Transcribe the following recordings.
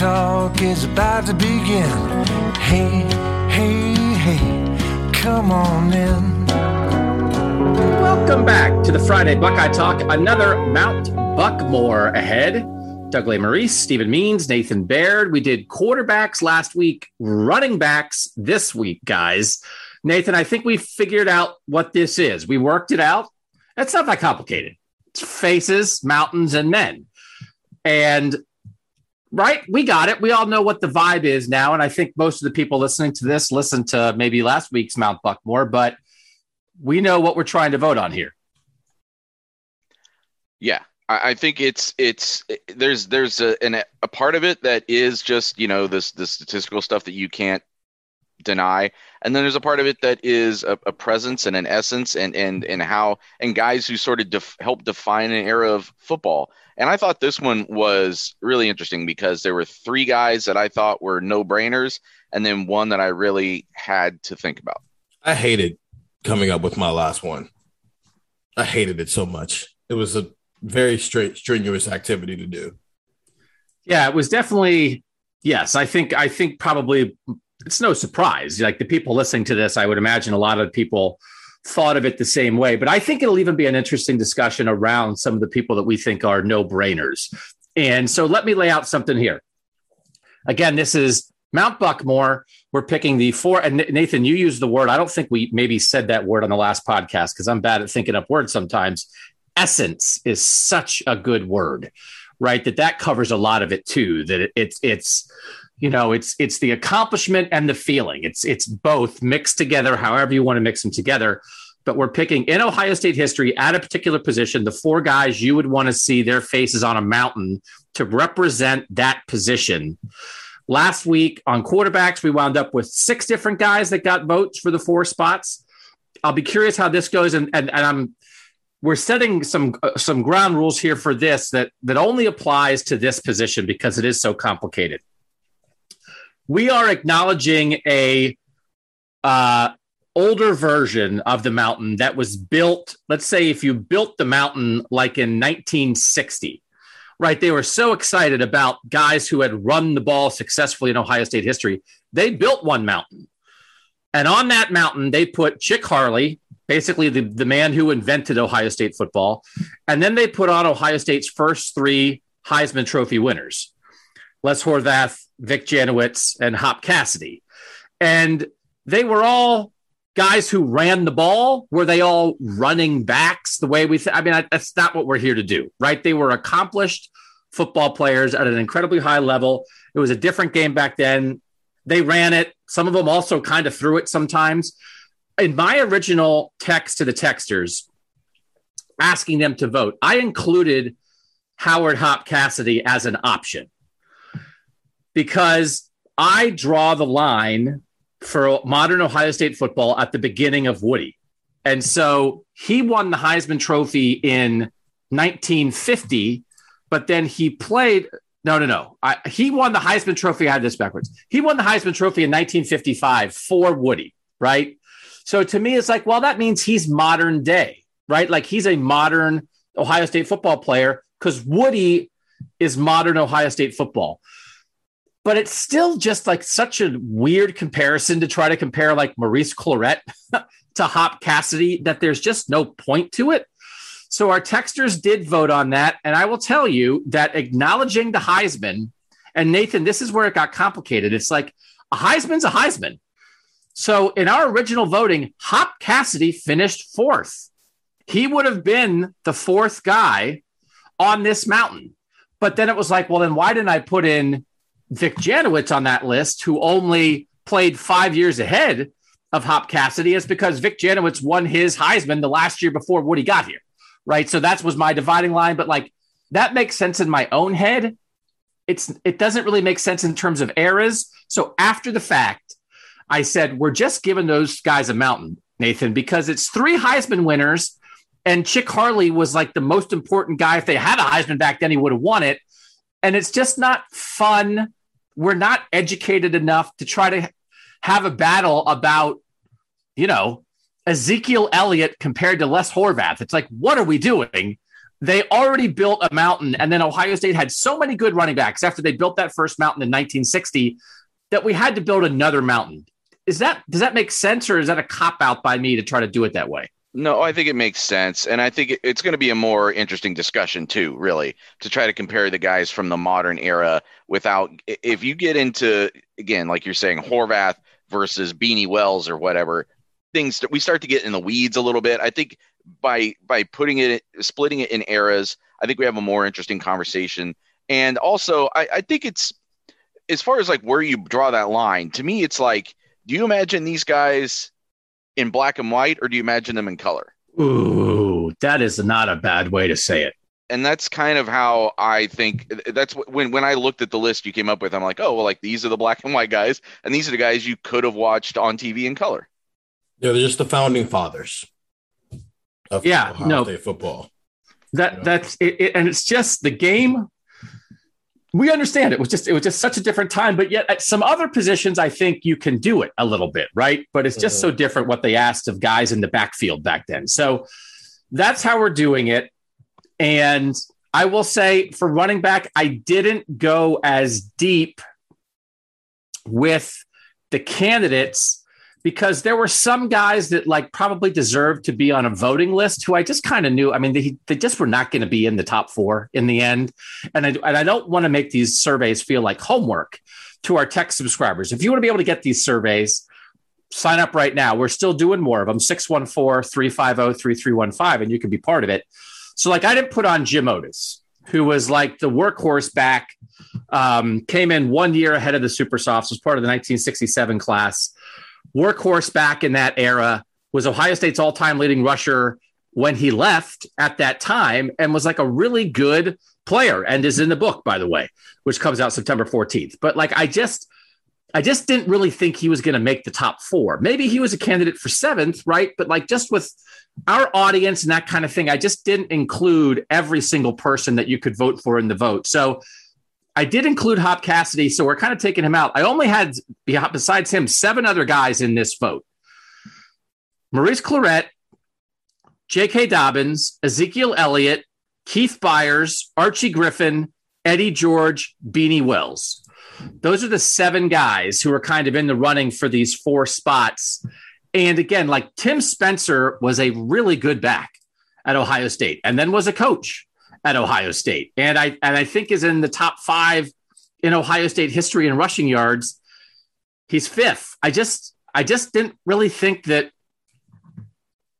Talk is about to begin. Hey, hey, hey, come on in. Welcome back to the Friday Buckeye Talk. Another Mount Buckmore ahead. Doug Lesmerises, Stephen Means, Nathan Baird. We did quarterbacks last week, running backs this week, guys. Nathan, I think we figured out what this is. We worked it out. It's not that complicated. It's faces, mountains, and men. And right, we got it. We all know what the vibe is now. And I think most of the people listening to this listened to maybe last week's Mount Buckmore, but we know what we're trying to vote on here. Yeah, I, think it's it's there's there's a an, a part of it that is just you know this the statistical stuff that you can't deny, and then there's a part of it that is a, a presence and an essence and and and how and guys who sort of def, help define an era of football. And I thought this one was really interesting because there were three guys that I thought were no brainers, and then one that I really had to think about. I hated coming up with my last one. I hated it so much. It was a very straight, strenuous activity to do. Yeah, it was definitely yes. I think I think probably it's no surprise. Like the people listening to this, I would imagine a lot of people thought of it the same way. But I think it'll even be an interesting discussion around some of the people that we think are no brainers. And so let me lay out something here. Again, this is Mount Buckmore. We're picking the four. And Nathan, you used the word. I don't think we maybe said that word on the last podcast because I'm bad at thinking up words sometimes. Essence is such a good word, right? That that covers a lot of it too. That it, it's it's you know it's it's the accomplishment and the feeling. It's it's both mixed together. However you want to mix them together. But we're picking in Ohio State history at a particular position the four guys you would want to see their faces on a mountain to represent that position. Last week on quarterbacks, we wound up with six different guys that got votes for the four spots. I'll be curious how this goes, and and, and I'm we're setting some uh, some ground rules here for this that that only applies to this position because it is so complicated. We are acknowledging a uh, older version of the mountain that was built. Let's say if you built the mountain like in 1960 right? They were so excited about guys who had run the ball successfully in Ohio State history. They built one mountain. And on that mountain, they put Chick Harley, basically the, the man who invented Ohio State football. And then they put on Ohio State's first three Heisman Trophy winners Les Horvath, Vic Janowicz, and Hop Cassady. And they were all guys who ran the ball. Were they all running backs the way we? Th- I mean, I, that's not what we're here to do, right? They were accomplished football players at an incredibly high level. It was a different game back then. They ran it. Some of them also kind of threw it sometimes. In my original text to the texters, asking them to vote, I included Howard Hop Cassady as an option because I draw the line for modern Ohio State football at the beginning of Woody. And so he won the Heisman Trophy in 1950, but then he played. No, no, no. I, he won the Heisman Trophy. I had this backwards. He won the Heisman Trophy in 1955 for Woody, right? So to me, it's like, well, that means he's modern day, right? Like he's a modern Ohio State football player because Woody is modern Ohio State football. But it's still just like such a weird comparison to try to compare like Maurice Clarett to Hop Cassady that there's just no point to it. So our texters did vote on that. And I will tell you that acknowledging the Heisman, and Nathan, this is where it got complicated. It's like a Heisman's a Heisman. So in our original voting, Hop Cassady finished fourth. He would have been the fourth guy on this mountain. But then it was like, well, then why didn't I put in Vic Janowicz on that list, who only played five years ahead of Hop Cassady? is because Vic Janowicz won his Heisman the last year before Woody got here, right? So that was my dividing line. But like that makes sense in my own head. It's it doesn't really make sense in terms of eras. So after the fact, I said we're just giving those guys a mountain, Nathan, because it's three Heisman winners and Chick Harley was like the most important guy. If they had a Heisman back then, he would have won it. And it's just not fun. We're not educated enough to try to have a battle about, you know, Ezekiel Elliott compared to Les Horvath. It's like, what are we doing? They already built a mountain, and then Ohio State had so many good running backs after they built that first mountain in 1960 that we had to build another mountain. Is that does that make sense, or is that a cop out by me to try to do it that way? No, I think it makes sense. And I think it's going to be a more interesting discussion, too, really, to try to compare the guys from the modern era without, if you get into, again, like you're saying, Horvath versus Beanie Wells or whatever, things we start to get in the weeds a little bit. I think by by putting it, splitting it in eras, I think we have a more interesting conversation. And also, I, I think it's, as far as like where you draw that line, to me, it's like, do you imagine these guys in black and white, or do you imagine them in color? Ooh, that is not a bad way to say it. And that's kind of how I think. That's when when I looked at the list you came up with. I'm like, oh well, like these are the black and white guys, and these are the guys you could have watched on TV in color. Yeah, they're just the founding fathers. Of yeah, Ohio no State football. That you know? that's it, it, and it's just the game we understand it was just it was just such a different time but yet at some other positions i think you can do it a little bit right but it's just uh-huh. so different what they asked of guys in the backfield back then so that's how we're doing it and i will say for running back i didn't go as deep with the candidates because there were some guys that like probably deserved to be on a voting list who I just kind of knew. I mean, they, they just were not going to be in the top four in the end. And I, and I don't want to make these surveys feel like homework to our tech subscribers. If you want to be able to get these surveys, sign up right now. We're still doing more of them 614 350 3315, and you can be part of it. So, like, I didn't put on Jim Otis, who was like the workhorse back, um, came in one year ahead of the Super Sophs, was part of the 1967 class workhorse back in that era, was Ohio State's all time leading rusher when he left at that time and was like a really good player and is in the book, by the way, which comes out September 14th. But like, I just, I just didn't really think he was going to make the top four. Maybe he was a candidate for seventh, right? But like, just with our audience and that kind of thing, I just didn't include every single person that you could vote for in the vote. So I did include Hop Cassady, so we're kind of taking him out. I only had, besides him, seven other guys in this vote Maurice Clarett, J.K. Dobbins, Ezekiel Elliott, Keith Byars, Archie Griffin, Eddie George, Beanie Wells. Those are the seven guys who are kind of in the running for these four spots. And again, like Tim Spencer was a really good back at Ohio State and then was a coach at Ohio State, and I and I think is in the top five in Ohio State history in rushing yards. He's fifth. I just I just didn't really think that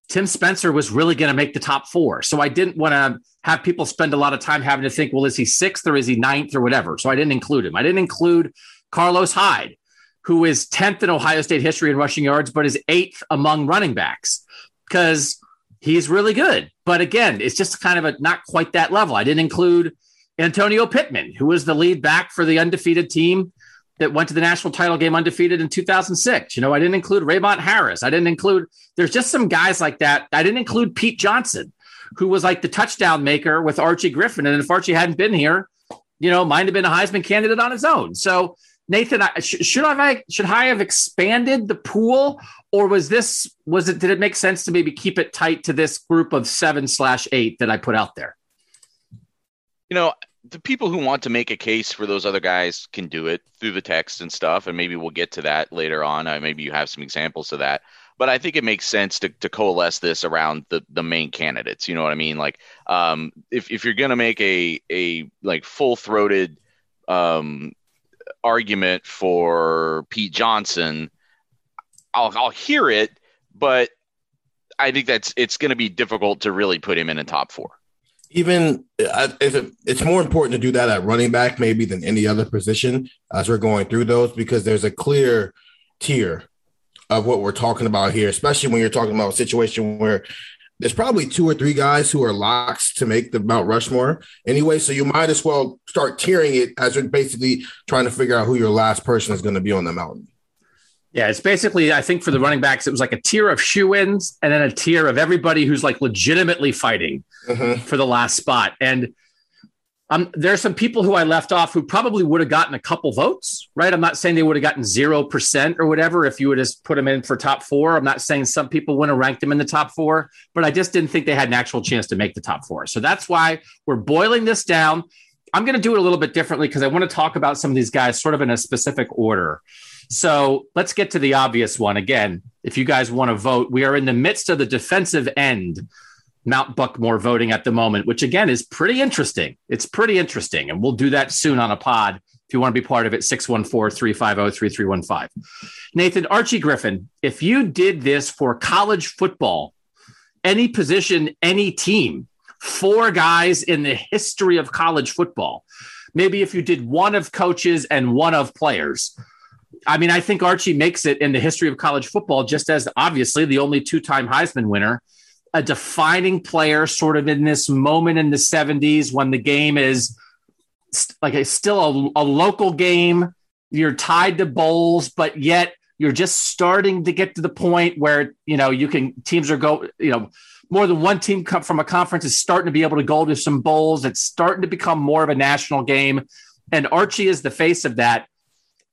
Tim Spencer was really going to make the top four. So I didn't want to have people spend a lot of time having to think, well, is he sixth or is he ninth or whatever? So I didn't include him. I didn't include Carlos Hyde, who is 10th in Ohio State history in rushing yards, but is eighth among running backs because he's really good. But again, it's just kind of a not quite that level. I didn't include Antonio Pittman, who was the lead back for the undefeated team that went to the national title game undefeated in 2006. You know, I didn't include Raymont Harris. I didn't include, there's just some guys like that. I didn't include Pete Johnson, who was like the touchdown maker with Archie Griffin. And if Archie hadn't been here, you know, might have been a Heisman candidate on his own. So Nathan, I, should I should I have expanded the pool, or was this was it? Did it make sense to maybe keep it tight to this group of seven slash eight that I put out there? You know, the people who want to make a case for those other guys can do it through the text and stuff, and maybe we'll get to that later on. Uh, maybe you have some examples of that, but I think it makes sense to, to coalesce this around the the main candidates. You know what I mean? Like, um, if if you're gonna make a a like full throated um argument for Pete Johnson, I'll I'll hear it, but I think that's it's going to be difficult to really put him in a top four. Even if it, it's more important to do that at running back maybe than any other position as we're going through those because there's a clear tier of what we're talking about here, especially when you're talking about a situation where there's probably two or three guys who are locks to make the Mount Rushmore anyway. So you might as well start tiering it as you're basically trying to figure out who your last person is going to be on the mountain. Yeah, it's basically, I think for the running backs, it was like a tier of shoe ins and then a tier of everybody who's like legitimately fighting mm-hmm. for the last spot. And um, there are some people who I left off who probably would have gotten a couple votes, right? I'm not saying they would have gotten 0% or whatever if you would have put them in for top four. I'm not saying some people wouldn't have ranked them in the top four, but I just didn't think they had an actual chance to make the top four. So that's why we're boiling this down. I'm going to do it a little bit differently because I want to talk about some of these guys sort of in a specific order. So let's get to the obvious one again. If you guys want to vote, we are in the midst of the defensive end Mount Buckmore voting at the moment, which again is pretty interesting. It's pretty interesting. And we'll do that soon on a pod. If you want to be part of it, 614 350 3315. Nathan, Archie Griffin, if you did this for college football, any position, any team, four guys in the history of college football, maybe if you did one of coaches and one of players, I mean, I think Archie makes it in the history of college football just as obviously the only two time Heisman winner, a defining player sort of in this moment in the 70s when the game is like it's still a, a local game. You're tied to bowls, but yet you're just starting to get to the point where, you know, you can, teams are go, you know, more than one team come from a conference is starting to be able to go to some bowls. It's starting to become more of a national game. And Archie is the face of that.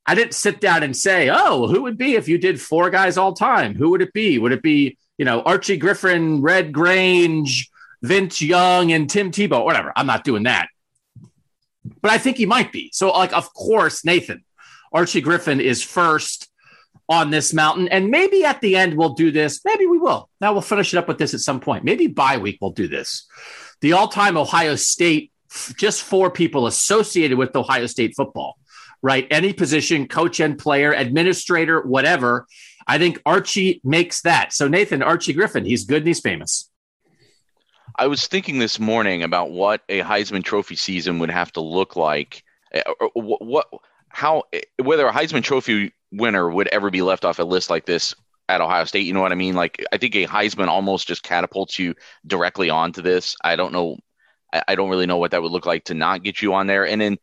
I didn't sit down and say, oh, who would be if you did four guys all time? Who would it be? Would it be, you know, Archie Griffin, Red Grange, Vince Young, and Tim Tebow? Whatever. I'm not doing that. But I think he might be. So, like, of course, Nathan, Archie Griffin is first on this mountain. And maybe at the end we'll do this. Maybe we will. Now we'll finish it up with this at some point. Maybe bye week we'll do this. The all time Ohio State, just four people associated with Ohio State football right? Any position, coach and player, administrator, whatever. I think Archie makes that. So, Nathan, Archie Griffin, he's good and he's famous. I was thinking this morning about what a Heisman Trophy season would have to look like. Eh, what, how, whether a Heisman Trophy winner would ever be left off a list like this at Ohio State. You know what I mean? Like, I think a Heisman almost just catapults you directly onto this. I don't know. I don't really know what that would look like to not get you on there. And then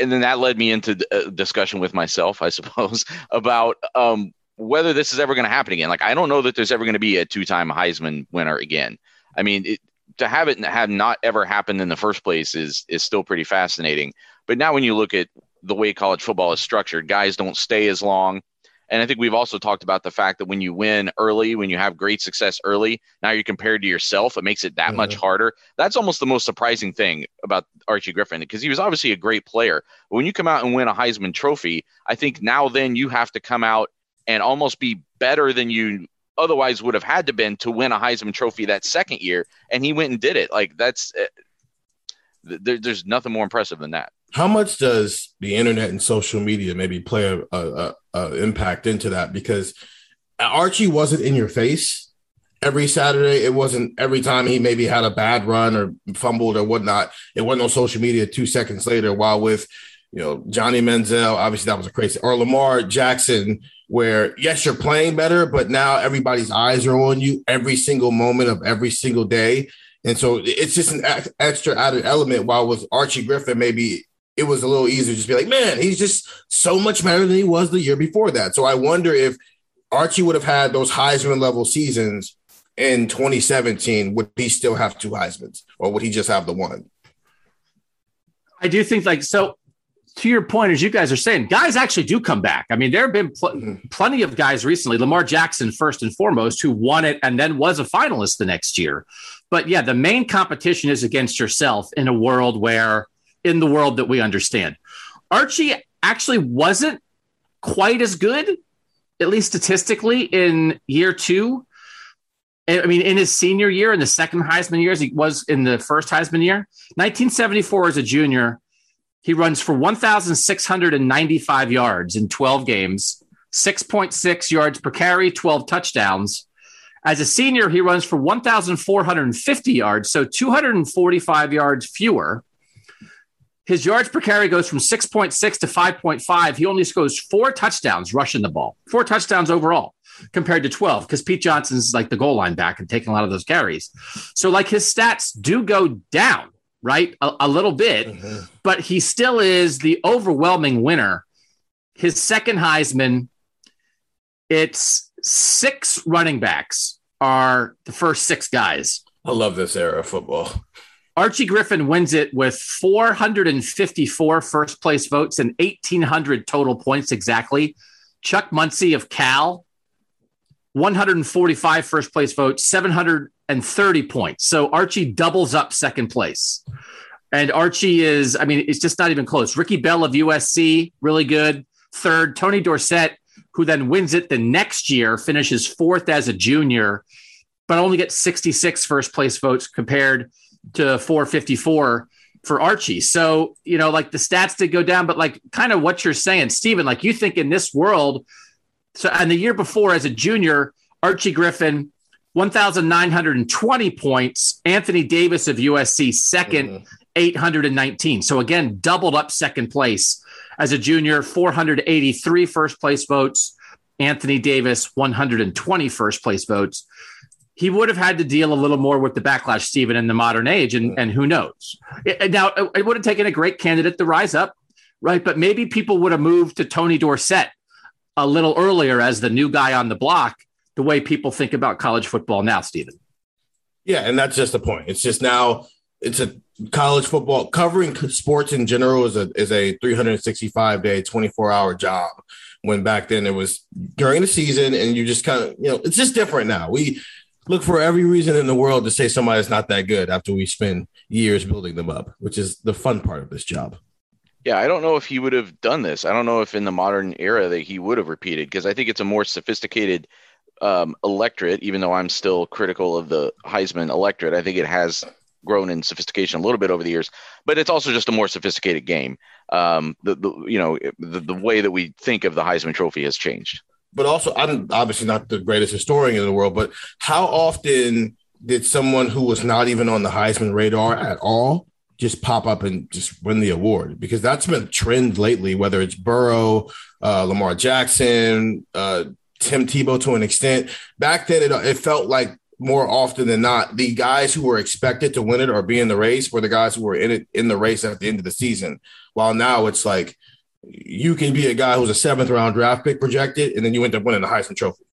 and then that led me into a discussion with myself, I suppose, about um, whether this is ever going to happen again. Like, I don't know that there's ever going to be a two-time Heisman winner again. I mean, it, to have it have not ever happened in the first place is is still pretty fascinating. But now, when you look at the way college football is structured, guys don't stay as long. And I think we've also talked about the fact that when you win early, when you have great success early, now you're compared to yourself. It makes it that mm-hmm. much harder. That's almost the most surprising thing about Archie Griffin because he was obviously a great player. But when you come out and win a Heisman Trophy, I think now then you have to come out and almost be better than you otherwise would have had to been to win a Heisman Trophy that second year. And he went and did it. Like that's uh, there, there's nothing more impressive than that. How much does the internet and social media maybe play a, a, a impact into that? Because Archie wasn't in your face every Saturday. It wasn't every time he maybe had a bad run or fumbled or whatnot. It wasn't on social media two seconds later. While with you know Johnny Manziel, obviously that was a crazy or Lamar Jackson, where yes you're playing better, but now everybody's eyes are on you every single moment of every single day. And so it's just an extra added element. While with Archie Griffin, maybe it was a little easier to just be like, man, he's just so much better than he was the year before that. So I wonder if Archie would have had those Heisman level seasons in 2017, would he still have two Heisman's or would he just have the one? I do think like so. To your point, as you guys are saying, guys actually do come back. I mean, there have been pl- mm-hmm. plenty of guys recently. Lamar Jackson, first and foremost, who won it and then was a finalist the next year. But yeah, the main competition is against yourself in a world where in the world that we understand. Archie actually wasn't quite as good, at least statistically, in year two. I mean, in his senior year, in the second Heisman years, he was in the first Heisman year. 1974 as a junior, he runs for 1,695 yards in 12 games, 6.6 yards per carry, 12 touchdowns. As a senior, he runs for 1,450 yards, so 245 yards fewer. His yards per carry goes from 6.6 to 5.5. He only scores four touchdowns rushing the ball, four touchdowns overall compared to 12 because Pete Johnson's like the goal line back and taking a lot of those carries. So, like, his stats do go down, right? A, a little bit, mm-hmm. but he still is the overwhelming winner. His second Heisman, it's six running backs are the first six guys. I love this era of football. Archie Griffin wins it with 454 first place votes and 1,800 total points exactly. Chuck Muncie of Cal, 145 first place votes, 730 points. So Archie doubles up second place. And Archie is, I mean, it's just not even close. Ricky Bell of USC, really good. Third, Tony Dorsett, who then wins it the next year, finishes fourth as a junior, but only gets 66 first place votes compared to 454 for Archie. So, you know, like the stats did go down, but like kind of what you're saying, Stephen, like you think in this world, so and the year before as a junior, Archie Griffin, 1,920 points, Anthony Davis of USC, 2nd mm-hmm. 819. So again, doubled up second place as a junior, 483 first place votes. Anthony Davis, 120 first place votes. He would have had to deal a little more with the backlash, Stephen, in the modern age, and, and who knows? It, now, it would have taken a great candidate to rise up, right? But maybe people would have moved to Tony Dorsett a little earlier as the new guy on the block, the way people think about college football now, Stephen. Yeah, and that's just the point. It's just now it's a college football covering sports in general is a is a 365 day 24 hour job when back then it was during the season and you just kind of you know it's just different now we look for every reason in the world to say somebody's not that good after we spend years building them up which is the fun part of this job yeah i don't know if he would have done this i don't know if in the modern era that he would have repeated because i think it's a more sophisticated um, electorate even though i'm still critical of the heisman electorate i think it has grown in sophistication a little bit over the years, but it's also just a more sophisticated game. Um, the, the you know the, the way that we think of the Heisman Trophy has changed. But also, I'm obviously not the greatest historian in the world, but how often did someone who was not even on the Heisman radar at all just pop up and just win the award? Because that's been a trend lately, whether it's Burrow, uh, Lamar Jackson, uh, Tim Tebow to an extent. Back then, it, it felt like more often than not, the guys who were expected to win it or be in the race were the guys who were in it in the race at the end of the season. While now it's like you can be a guy who's a seventh round draft pick projected, and then you end up winning the Heisman Trophy.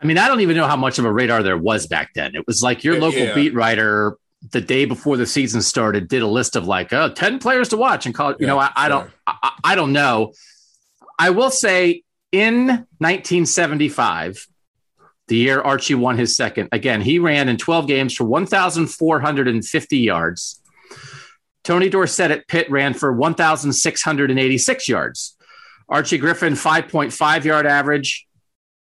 I mean, I don't even know how much of a radar there was back then. It was like your local yeah. beat writer the day before the season started did a list of like oh, 10 players to watch and call it, you yeah, know, I, I don't I, I don't know. I will say in 1975, the year Archie won his second. Again, he ran in 12 games for 1,450 yards. Tony Dorsett at Pitt ran for 1,686 yards. Archie Griffin, 5.5 yard average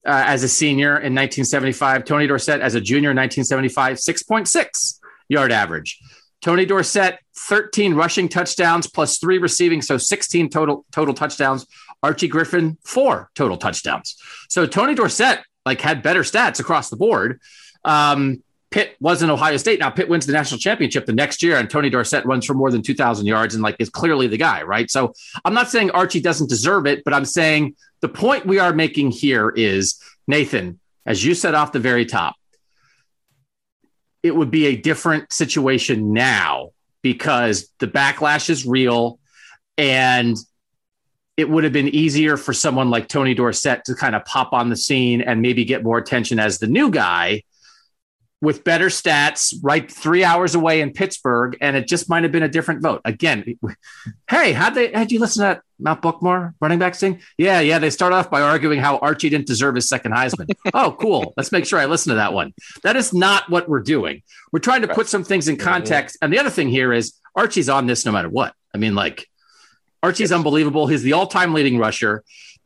uh, as a senior in 1975. Tony Dorsett as a junior in 1975, 6.6 yard average. Tony Dorsett, 13 rushing touchdowns plus three receiving, so 16 total total touchdowns. Archie Griffin, four total touchdowns. So Tony Dorsett like had better stats across the board. Um, Pitt was in Ohio State. Now Pitt wins the national championship the next year, and Tony Dorsett runs for more than two thousand yards and like is clearly the guy, right? So I'm not saying Archie doesn't deserve it, but I'm saying the point we are making here is Nathan, as you said off the very top, it would be a different situation now because the backlash is real and it would have been easier for someone like Tony Dorsett to kind of pop on the scene and maybe get more attention as the new guy. with better stats, right three hours away in Pittsburgh, and it just might have been a different vote. Again, hey, how'd they had you listen to that Mount Buckmore running back thing? Yeah, yeah. They start off by arguing how Archie didn't deserve his second Heisman. oh, cool. Let's make sure I listen to that one. That is not what we're doing. We're trying to put some things in context. And the other thing here is Archie's on this no matter what. I mean, like Archie's unbelievable. He's the all-time leading rusher.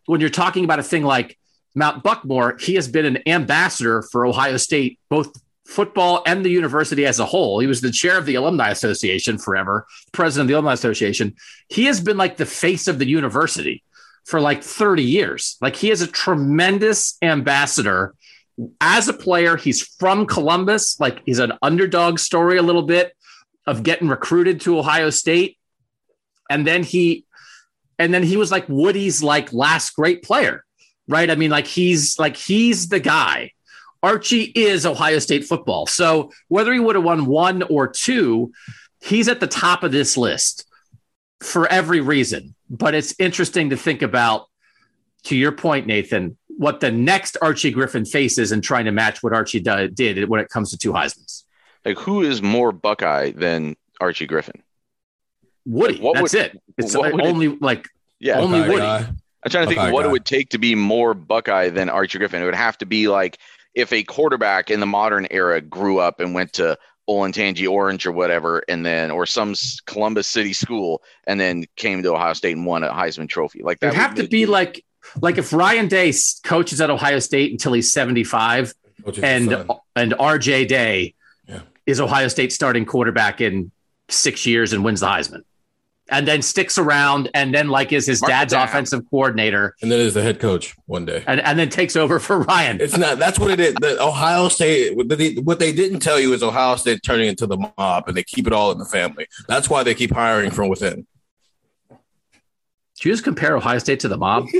When you're talking about a thing like Mount Buckmore, he has been an ambassador for Ohio State, both football and the university as a whole. He was the chair of the Alumni Association forever, president of the Alumni Association. He has been like the face of the university for like 30 years. Like he is a tremendous ambassador. As a player, he's from Columbus. Like he's an underdog story a little bit of getting recruited to Ohio State. And then he and then he was like Woody's like last great player. Right? I mean like he's like he's the guy Archie is Ohio State football. So whether he would have won one or two, he's at the top of this list for every reason. But it's interesting to think about, to your point, Nathan, what the next Archie Griffin faces and trying to match what Archie did when it comes to two Heisman's. Like, who is more Buckeye than Archie Griffin? Woody. Like, that's would, it. It's like only it, like yeah, only Buckeye Woody. Guy. I'm trying to think Buckeye of what guy. it would take to be more Buckeye than Archie Griffin. It would have to be like if a quarterback in the modern era grew up and went to Olentangy Orange or whatever, and then or some Columbus City school, and then came to Ohio State and won a Heisman Trophy, like that would have to be like like if Ryan Day coaches at Ohio State until he's seventy five, and and RJ Day yeah. is Ohio State starting quarterback in six years and wins the Heisman and then sticks around and then like is his Mark dad's offensive coordinator and then is the head coach one day and, and then takes over for Ryan. It's not that's what it is. The Ohio State what they didn't tell you is Ohio State turning into the mob and they keep it all in the family. That's why they keep hiring from within. Did you just compare Ohio State to the mob?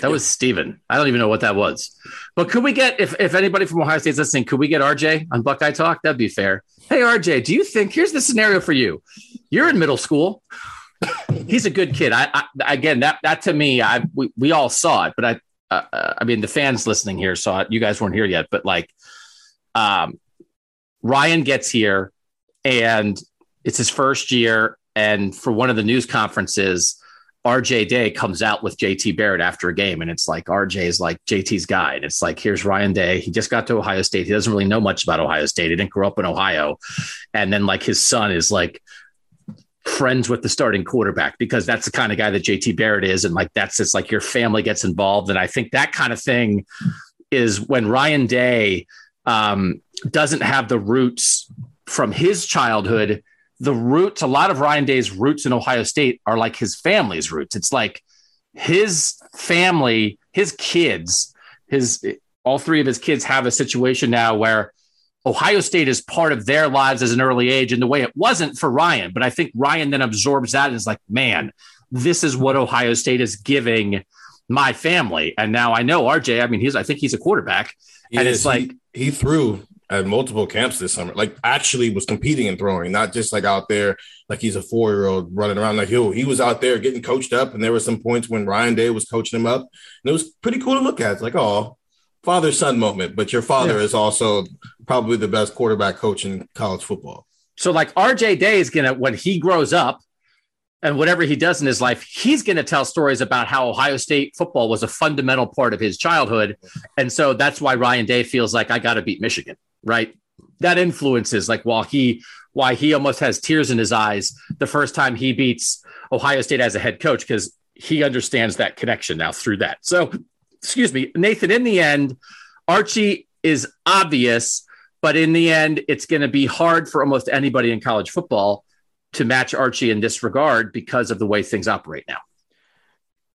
that was Stephen. I don't even know what that was. But could we get if if anybody from Ohio State's listening, could we get RJ on Buckeye Talk? That'd be fair. Hey RJ, do you think here's the scenario for you? You're in middle school. He's a good kid. I, I, again that that to me, I we, we all saw it, but I uh, I mean the fans listening here saw it. You guys weren't here yet, but like, um, Ryan gets here, and it's his first year, and for one of the news conferences, RJ Day comes out with JT Barrett after a game, and it's like RJ is like JT's guy. And it's like, here's Ryan Day. He just got to Ohio State. He doesn't really know much about Ohio State. He didn't grow up in Ohio. And then like his son is like friends with the starting quarterback because that's the kind of guy that JT Barrett is. And like that's just like your family gets involved. And I think that kind of thing is when Ryan Day um, doesn't have the roots from his childhood. The roots, a lot of Ryan Day's roots in Ohio State are like his family's roots. It's like his family, his kids, his all three of his kids have a situation now where Ohio State is part of their lives as an early age in the way it wasn't for Ryan. But I think Ryan then absorbs that and is like, man, this is what Ohio State is giving my family. And now I know RJ, I mean, he's, I think he's a quarterback. He and is. it's like, he, he threw at multiple camps this summer, like actually was competing and throwing, not just like out there, like he's a four year old running around like he, he was out there getting coached up. And there were some points when Ryan Day was coaching him up, and it was pretty cool to look at. It's like, oh, father son moment, but your father yeah. is also probably the best quarterback coach in college football. So, like RJ Day is gonna when he grows up and whatever he does in his life, he's gonna tell stories about how Ohio State football was a fundamental part of his childhood, and so that's why Ryan Day feels like I got to beat Michigan, right? That influences like while he why he almost has tears in his eyes the first time he beats Ohio State as a head coach because he understands that connection now through that. So excuse me, Nathan, in the end, Archie is obvious, but in the end, it's going to be hard for almost anybody in college football to match Archie in this regard because of the way things operate now.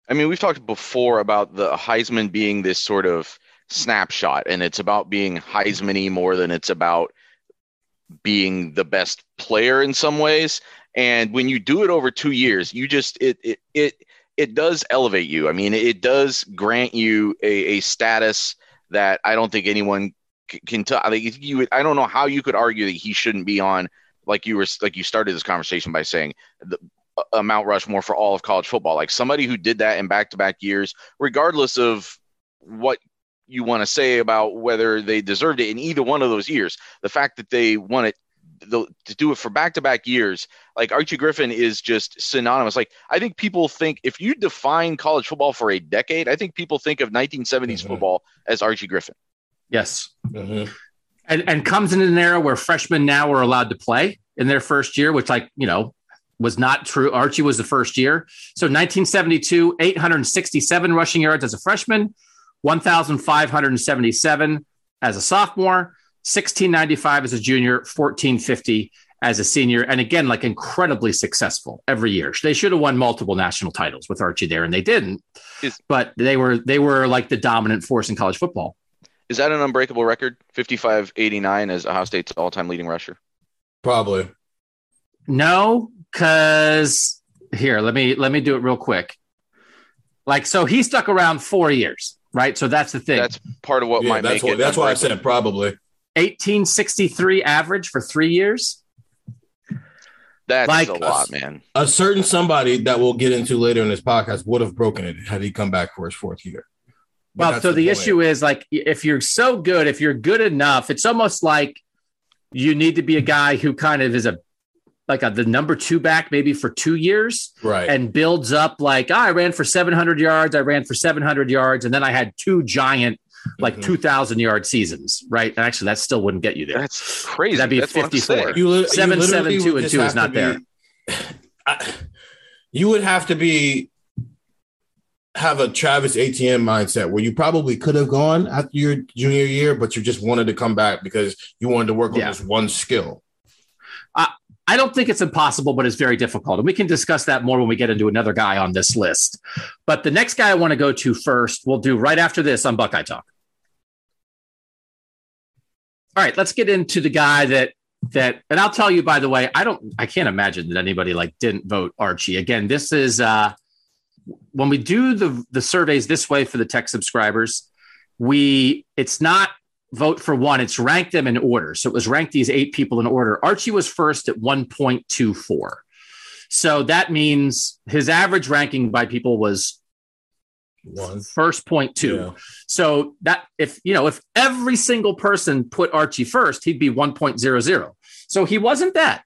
I mean, we've talked before about the Heisman being this sort of snapshot, and it's about being Heisman more than it's about being the best player in some ways. And when you do it over two years, you just it it it it does elevate you. I mean, it does grant you a, a status that I don't think anyone can tell. I think you, I don't know how you could argue that he shouldn't be on. Like you were, like you started this conversation by saying the, a Mount Rushmore for all of college football. Like somebody who did that in back to back years, regardless of what you want to say about whether they deserved it in either one of those years. The fact that they won it the, to do it for back to back years, like Archie Griffin is just synonymous. Like I think people think if you define college football for a decade, I think people think of 1970s mm-hmm. football as Archie Griffin. Yes. Mm-hmm. And, and comes in an era where freshmen now are allowed to play in their first year, which like, you know, was not true. Archie was the first year. So 1972, 867 rushing yards as a freshman, 1,577 as a sophomore, 1695 as a junior, 1450 as a senior. And again, like incredibly successful every year. They should have won multiple national titles with Archie there, and they didn't. Is, but they were they were like the dominant force in college football. Is that an unbreakable record? 55-89 as Ohio State's all-time leading rusher? Probably. No, because here, let me let me do it real quick. Like, so he stuck around four years, right? So that's the thing. That's part of what yeah, might that's make what, it. That's why I said probably. 1863 average for three years. That's like, a lot, man. A certain somebody that we'll get into later in this podcast would have broken it had he come back for his fourth year. But well, so the, the issue is like if you're so good, if you're good enough, it's almost like you need to be a guy who kind of is a like a, the number two back maybe for two years, right? And builds up like oh, I ran for 700 yards, I ran for 700 yards, and then I had two giant like mm-hmm. 2,000 yard seasons, right? And actually, that still wouldn't get you there. That's crazy. That'd be That's 54. You, li- seven, you seven, two, and two is not be, there. I, you would have to be have a Travis Etienne mindset where you probably could have gone after your junior year, but you just wanted to come back because you wanted to work on yeah. this one skill. I, don't think it's impossible, but it's very difficult. And we can discuss that more when we get into another guy on this list. But the next guy I want to go to first, we'll do right after this on Buckeye Talk. All right, let's get into the guy that that and I'll tell you by the way, I don't I can't imagine that anybody like didn't vote Archie. Again, this is uh when we do the the surveys this way for the tech subscribers, we it's not vote for one, it's ranked them in order. So it was ranked these eight people in order. Archie was first at 1.24. So that means his average ranking by people was one first point two. Yeah. So that if you know if every single person put Archie first, he'd be 1.00. So he wasn't that.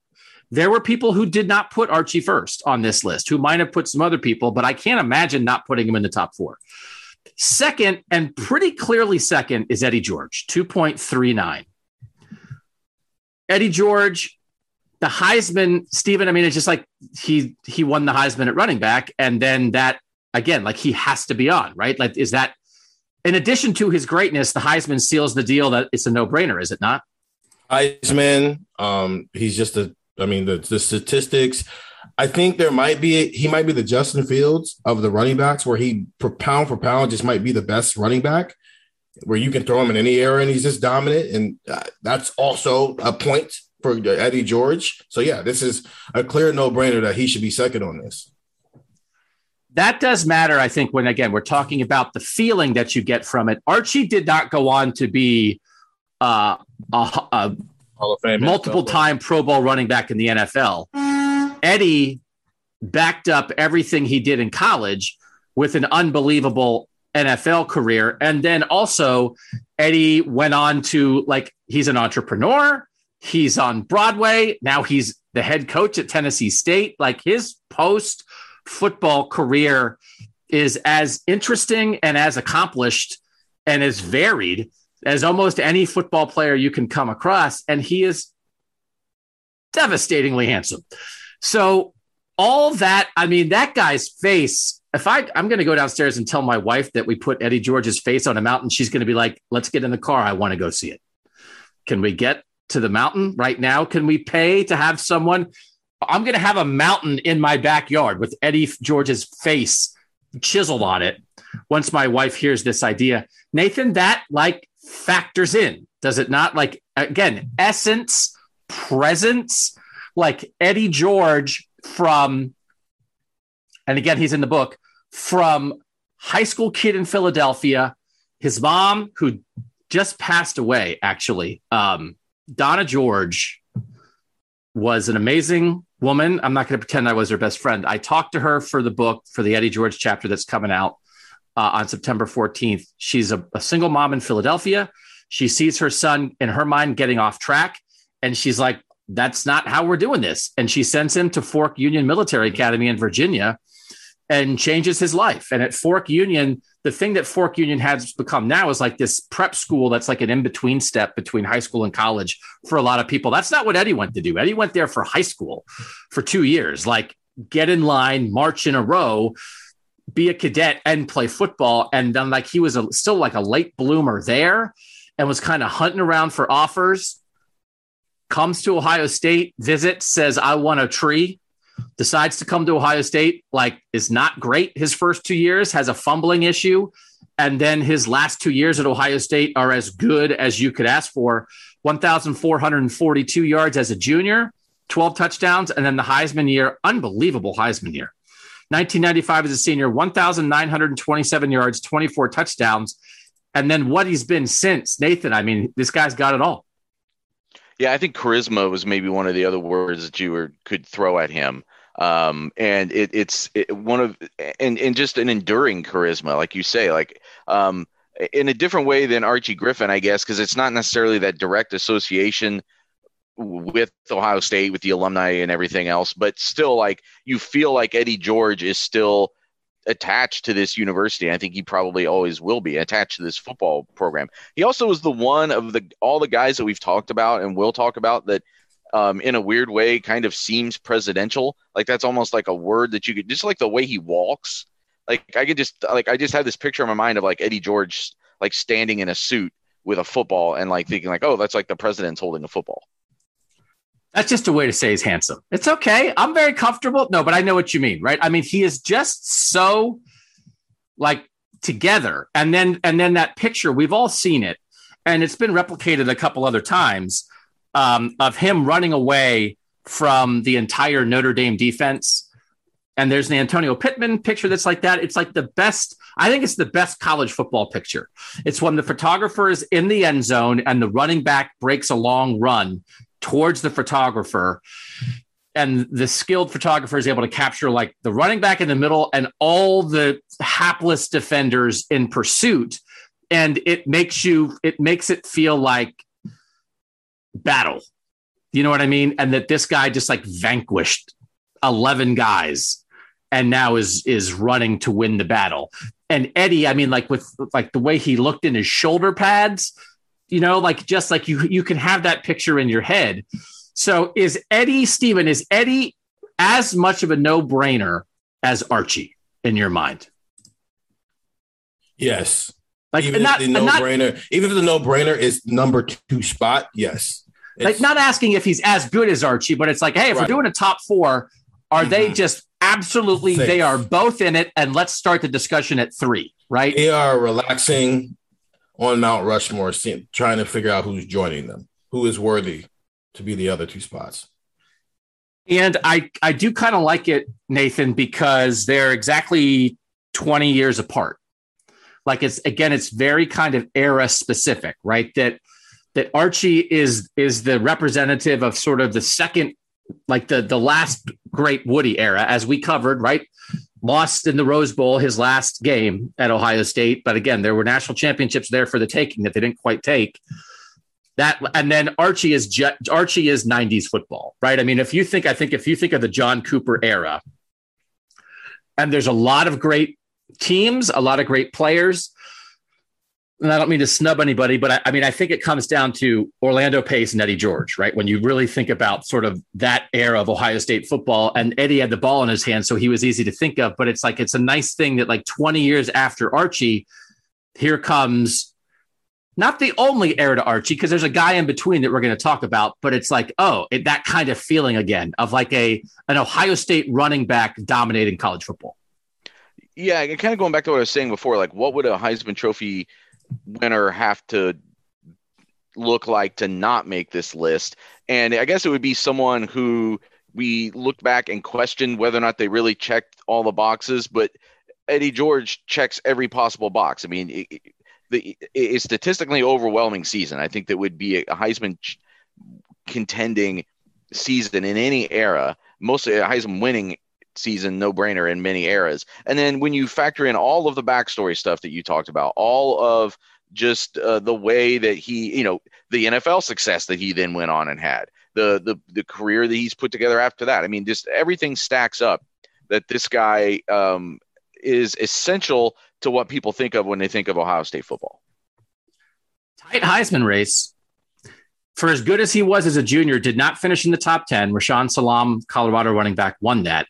There were people who did not put Archie first on this list, who might have put some other people, but I can't imagine not putting him in the top four. Second, and pretty clearly second, is Eddie George, 2.39. Eddie George, the Heisman, Stephen, I mean, it's just like he he won the Heisman at running back, and then that again, like he has to be on, right? Like, is that in addition to his greatness, the Heisman seals the deal that it's a no-brainer, is it not? Heisman, um, he's just a I mean, the, the statistics. I think there might be he might be the Justin Fields of the running backs, where he per pound for pound just might be the best running back, where you can throw him in any era and he's just dominant, and uh, that's also a point for Eddie George. So yeah, this is a clear no brainer that he should be second on this. That does matter, I think, when again we're talking about the feeling that you get from it. Archie did not go on to be uh, a, a Hall of Fame, multiple time Pro Bowl running back in the NFL. Eddie backed up everything he did in college with an unbelievable NFL career. And then also, Eddie went on to like, he's an entrepreneur, he's on Broadway. Now he's the head coach at Tennessee State. Like, his post football career is as interesting and as accomplished and as varied as almost any football player you can come across. And he is devastatingly handsome. So, all that, I mean, that guy's face. If I, I'm going to go downstairs and tell my wife that we put Eddie George's face on a mountain, she's going to be like, let's get in the car. I want to go see it. Can we get to the mountain right now? Can we pay to have someone? I'm going to have a mountain in my backyard with Eddie George's face chiseled on it once my wife hears this idea. Nathan, that like factors in, does it not? Like, again, essence, presence, like Eddie George from, and again, he's in the book, from high school kid in Philadelphia, his mom, who just passed away, actually, um, Donna George was an amazing woman. I'm not going to pretend I was her best friend. I talked to her for the book for the Eddie George chapter that's coming out. uh, on September 14th. She's a, a single mom in Philadelphia. She sees her son in her mind getting off track, and she's like, "That's not how we're doing this." And she sends him to Fork Union Military Academy in Virginia, and changes his life. And at Fork Union, the thing that Fork Union has become now is like this prep school that's like an in between step between high school and college for a lot of people. That's not what Eddie went to do. Eddie went there for high school for two years, like get in line, march in a row, be a cadet, and play football. And then, like, he was a, still like a late bloomer there and was kind of hunting around for offers. Comes to Ohio State, visits, says, I want a tree decides to come to Ohio State, like is not great his first two years, has a fumbling issue. And then his last two years at Ohio State are as good as you could ask for 1,442 yards as a junior, 12 touchdowns, and then the Heisman year, unbelievable Heisman year. 1995 as a senior, 1,927 yards, 24 touchdowns. And then what he's been since, Nathan, I mean, this guy's got it all. Yeah, I think charisma was maybe one of the other words that you were, could throw at him. Um, and it, it's it, one of and and just an enduring charisma, like you say, like um, in a different way than Archie Griffin, I guess, because it's not necessarily that direct association with Ohio State, with the alumni and everything else, but still, like you feel like Eddie George is still attached to this university. I think he probably always will be attached to this football program. He also was the one of the all the guys that we've talked about and will talk about that um, in a weird way kind of seems presidential. Like that's almost like a word that you could just like the way he walks. Like I could just like I just have this picture in my mind of like Eddie George like standing in a suit with a football and like thinking like, oh, that's like the president's holding a football. That's just a way to say he's handsome. It's okay. I'm very comfortable. No, but I know what you mean, right? I mean, he is just so like together. And then and then that picture, we've all seen it, and it's been replicated a couple other times um, of him running away from the entire Notre Dame defense. And there's the Antonio Pittman picture that's like that. It's like the best. I think it's the best college football picture. It's when the photographer is in the end zone and the running back breaks a long run towards the photographer and the skilled photographer is able to capture like the running back in the middle and all the hapless defenders in pursuit. And it makes you it makes it feel like battle. You know what i mean? And that this guy just like vanquished 11 guys and now is is running to win the battle. And eddie i mean like with like the way he looked in his shoulder pads you know, like just like you you can have that picture in your head. So is Eddie Steven, is Eddie as much of a no-brainer as Archie in your mind? Yes. Like even not, if the no-brainer, not, even if the no-brainer is number two spot, yes. It's, like not asking if he's as good as Archie, but it's like, hey, if right. we're doing a top four, are mm-hmm. they just absolutely Safe. they are both in it? And let's start the discussion at three, right? They are relaxing on Mount Rushmore, trying to figure out who's joining them, who is worthy to be the other two spots. And I, I do kind of like it, Nathan, because they're exactly 20 years apart. Like it's again, it's very kind of era specific, right? That that Archie is is the representative of sort of the second, like the the last great Woody era, as we covered, right? Lost in the Rose Bowl his last game at Ohio State. But again, there were national championships there for the taking that they didn't quite take. That and then Archie is Archie is 90s football, right? I mean, if you think I think if you think of the John Cooper era, and there's a lot of great teams, a lot of great players, and I don't mean to snub anybody, but I, I, mean, I think it comes down to Orlando Pace and Eddie George, right? When you really think about sort of that era of Ohio State football, and Eddie had the ball in his hand, so he was easy to think of. But it's like, it's a nice thing that, like, 20 years after Archie, here comes not the only heir to Archie, because there's a guy in between that we're going to talk about, but it's like, oh, it, that kind of feeling again of like a an Ohio State running back dominating college football. Yeah, kind of going back to what I was saying before, like, what would a Heisman Trophy winner have to look like to not make this list? And I guess it would be someone who we looked back and questioned whether or not they really checked all the boxes, but Eddie George checks every possible box. I mean, it, the a statistically overwhelming season. I think that would be a Heisman contending season in any era. Mostly a Heisman winning season no brainer in many eras. And then when you factor in all of the backstory stuff that you talked about, all of just uh, the way that he, you know, the NFL success that he then went on and had, the the the career that he's put together after that. I mean, just everything stacks up that this guy um, is essential to what people think of when they think of Ohio State football. Tight Heisman race. For as good as he was as a junior, did not finish in the top 10. Rashaan Salaam, Colorado running back, won that.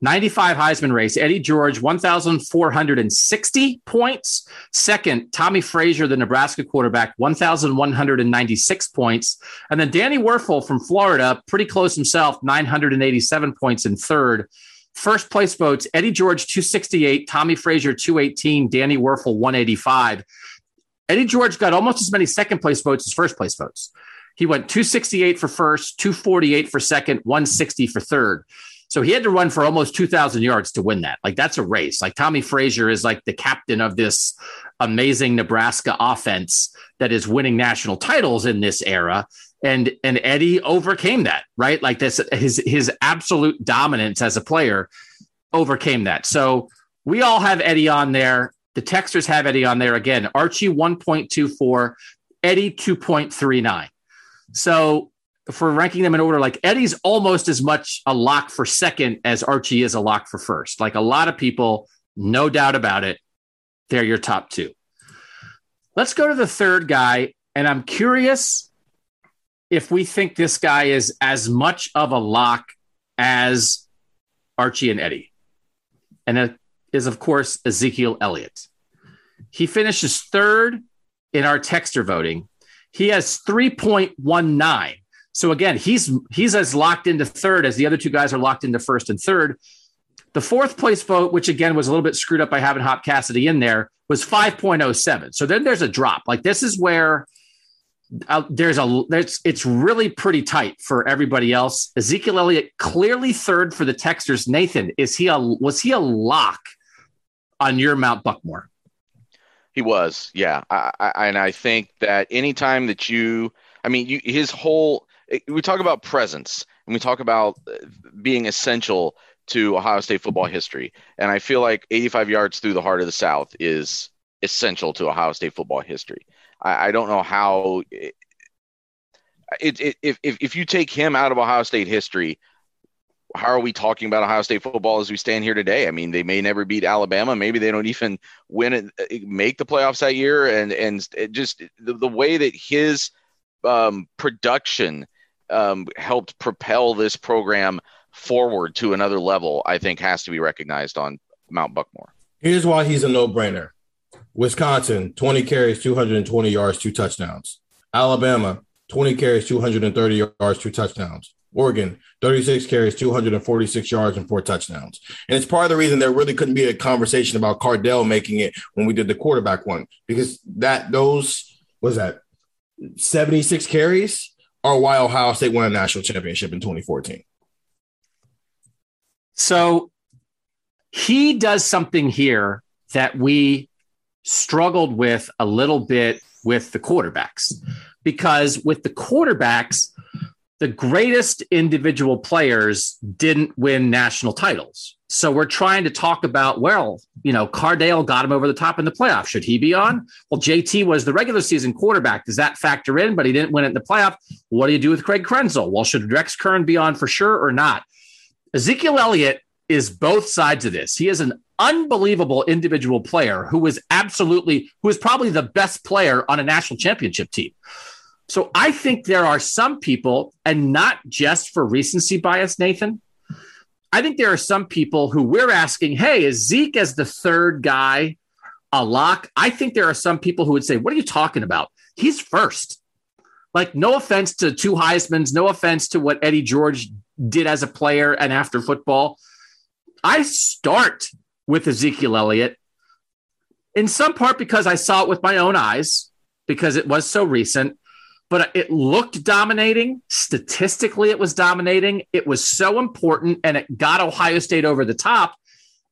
95 Heisman race. Eddie George, 1,460 points. Second, Tommie Frazier, the Nebraska quarterback, 1,196 points. And then Danny Wuerffel from Florida, pretty close himself, 987 points in third. First place votes Eddie George 268, Tommie Frazier 218, Danny Wuerffel 185. Eddie George got almost as many second place votes as first place votes. He went 268 for first, 248 for second, 160 for third. So he had to run for almost 2,000 yards to win that. Like that's a race. Like Tommie Frazier is like the captain of this amazing Nebraska offense that is winning national titles in this era and and Eddie overcame that, right? Like this, his his absolute dominance as a player overcame that. So we all have Eddie on there. The Texters have Eddie on there again. Archie 1.24, Eddie 2.39. So we're ranking them in order, like Eddie's almost as much a lock for second as Archie is a lock for first. Like a lot of people, no doubt about it, they're your top two. Let's go to the third guy. And I'm curious if we think this guy is as much of a lock as Archie and Eddie. And it is, of course, Ezekiel Elliott. He finishes third in our texter voting. He has 3.19. So again, he's he's as locked into third as the other two guys are locked into first and third. The fourth place vote, which again was a little bit screwed up by having Hop Cassady in there, was 5.07. So then there's a drop. Like this is where uh, there's a there's it's really pretty tight for everybody else. Ezekiel Elliott clearly third for the Texters. Nathan, is he a was he a lock on your Mount Buckmore? He was, yeah. I, I, and I think that anytime that you, I mean, you, his whole we talk about presence and we talk about uh, being essential to Ohio State football history, and I feel like 85 yards through the heart of the South is essential to Ohio State football history. I, I don't know how it, it, if, if if you take him out of Ohio State history, how are we talking about Ohio State football as we stand here today? I mean, they may never beat Alabama. Maybe they don't even win it, make the playoffs that year. And and just the, the way that his um, production um, helped propel this program forward to another level, I think has to be recognized on Mount Buckmore. Here's why he's a no-brainer. Wisconsin, 20 carries, 220 yards, two touchdowns. Alabama, 20 carries, 230 yards, two touchdowns. Oregon, 36 carries, 246 yards, and four touchdowns. And it's part of the reason there really couldn't be a conversation about Cardale making it when we did the quarterback one, because that those was that 76 carries are why Ohio State won a national championship in 2014. So he does something here that we struggled with a little bit with the quarterbacks because with the quarterbacks, the greatest individual players didn't win national titles. So we're trying to talk about, well, you know, Cardale got him over the top in the playoff. Should he be on? Well, JT was the regular season quarterback. Does that factor in? But he didn't win it in the playoff. What do you do with Craig Krenzel? Well, should Rex Kern be on for sure or not? Ezekiel Elliott is both sides of this. He is an unbelievable individual player who is absolutely, who is probably the best player on a national championship team. So I think there are some people, and not just for recency bias, Nathan. I think there are some people who we're asking, hey, is Zeke as the third guy a lock? I think there are some people who would say, what are you talking about? He's first. Like, no offense to two Heisman's, no offense to what Eddie George did as a player and after football. I start with Ezekiel Elliott in some part because I saw it with my own eyes because it was so recent but it looked dominating. Statistically, it was dominating. It was so important and it got Ohio State over the top.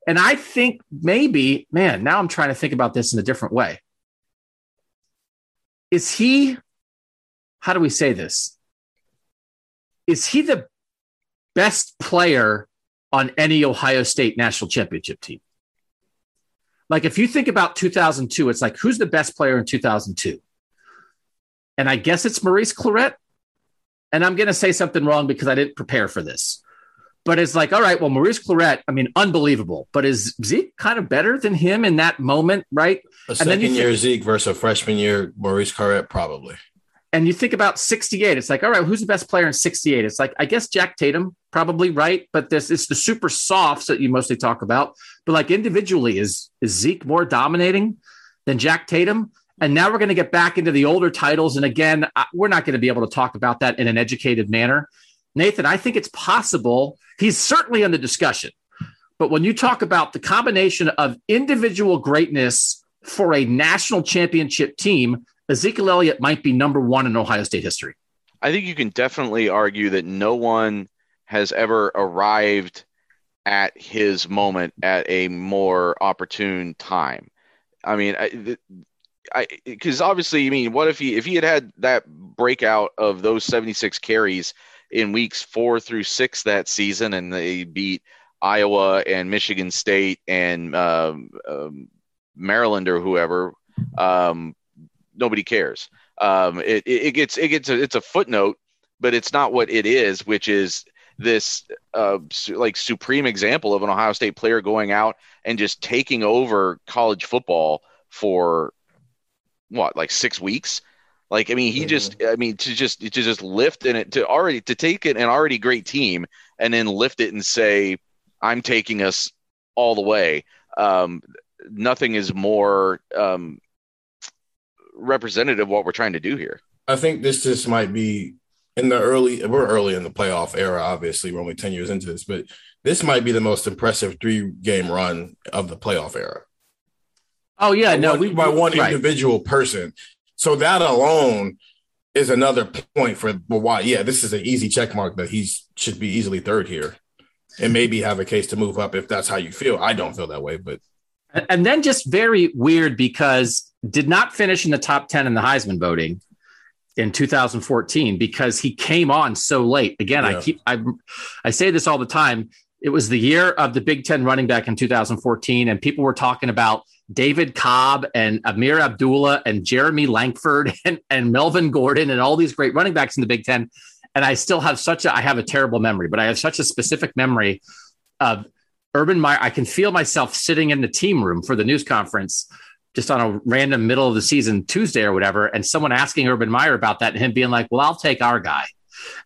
And I think maybe, man, now I'm trying to think about this in a different way. Is he, how do we say this? Is he the best player on any Ohio State national championship team. Like if you think about 2002, it's like who's the best player in 2002? And I guess it's Maurice Clarett. And I'm going to say something wrong because I didn't prepare for this. But it's like, all right, well, Maurice Clarett, I mean, unbelievable. But is Zeke kind of better than him in that moment, right? A And second then you year think- Zeke versus a freshman year Maurice Clarett, probably. and you think about 68 it's like all right who's the best player in 68 it's like i guess jack tatum probably right but this it's the Super Sophs that you mostly talk about but like individually is is zeke more dominating than jack tatum and now we're going to get back into the older titles and again we're not going to be able to talk about that in an educated manner nathan i think it's possible he's certainly in the discussion but when you talk about the combination of individual greatness for a national championship team Ezekiel Elliott might be number one in Ohio State history. I think you can definitely argue that no one has ever arrived at his moment at a more opportune time. I mean, I, th- I because obviously, I mean, what if he if he had had that breakout of those 76 carries in weeks four through six that season, and they beat Iowa and Michigan State and um, um, Maryland or whoever, um, nobody cares. Um, it, it, it gets it gets a, it's a footnote, but it's not what it is, which is this uh, su- like supreme example of an Ohio State player going out and just taking over college football for what like six weeks. Like I mean, he just I mean to just to just lift and it to already to take it an already great team and then lift it and say I'm taking us all the way. Um, nothing is more um, representative of what we're trying to do here. I think this just might be in the early. We're early in the playoff era. Obviously, we're only ten years into this, but this might be the most impressive three game run of the playoff era. Oh yeah, by no, one, we by one right. individual person. So that alone is another point for why. Yeah, this is an easy check mark that he should be easily third here, and maybe have a case to move up if that's how you feel. I don't feel that way, but and then just very weird because did not finish in the top 10 in the Heisman voting in 2014 because he came on so late. Again, I keep I I say this all the time. It was the year of the Big 10 running back in 2014 and people were talking about David Cobb and Ameer Abdullah and Jeremy Langford and, and Melvin Gordon and all these great running backs in the Big 10 and I still have such a I have a terrible memory, but I have such a specific memory of Urban Meyer. I can feel myself sitting in the team room for the news conference just on a random middle of the season Tuesday or whatever, and someone asking Urban Meyer about that and him being like, Well, I'll take our guy.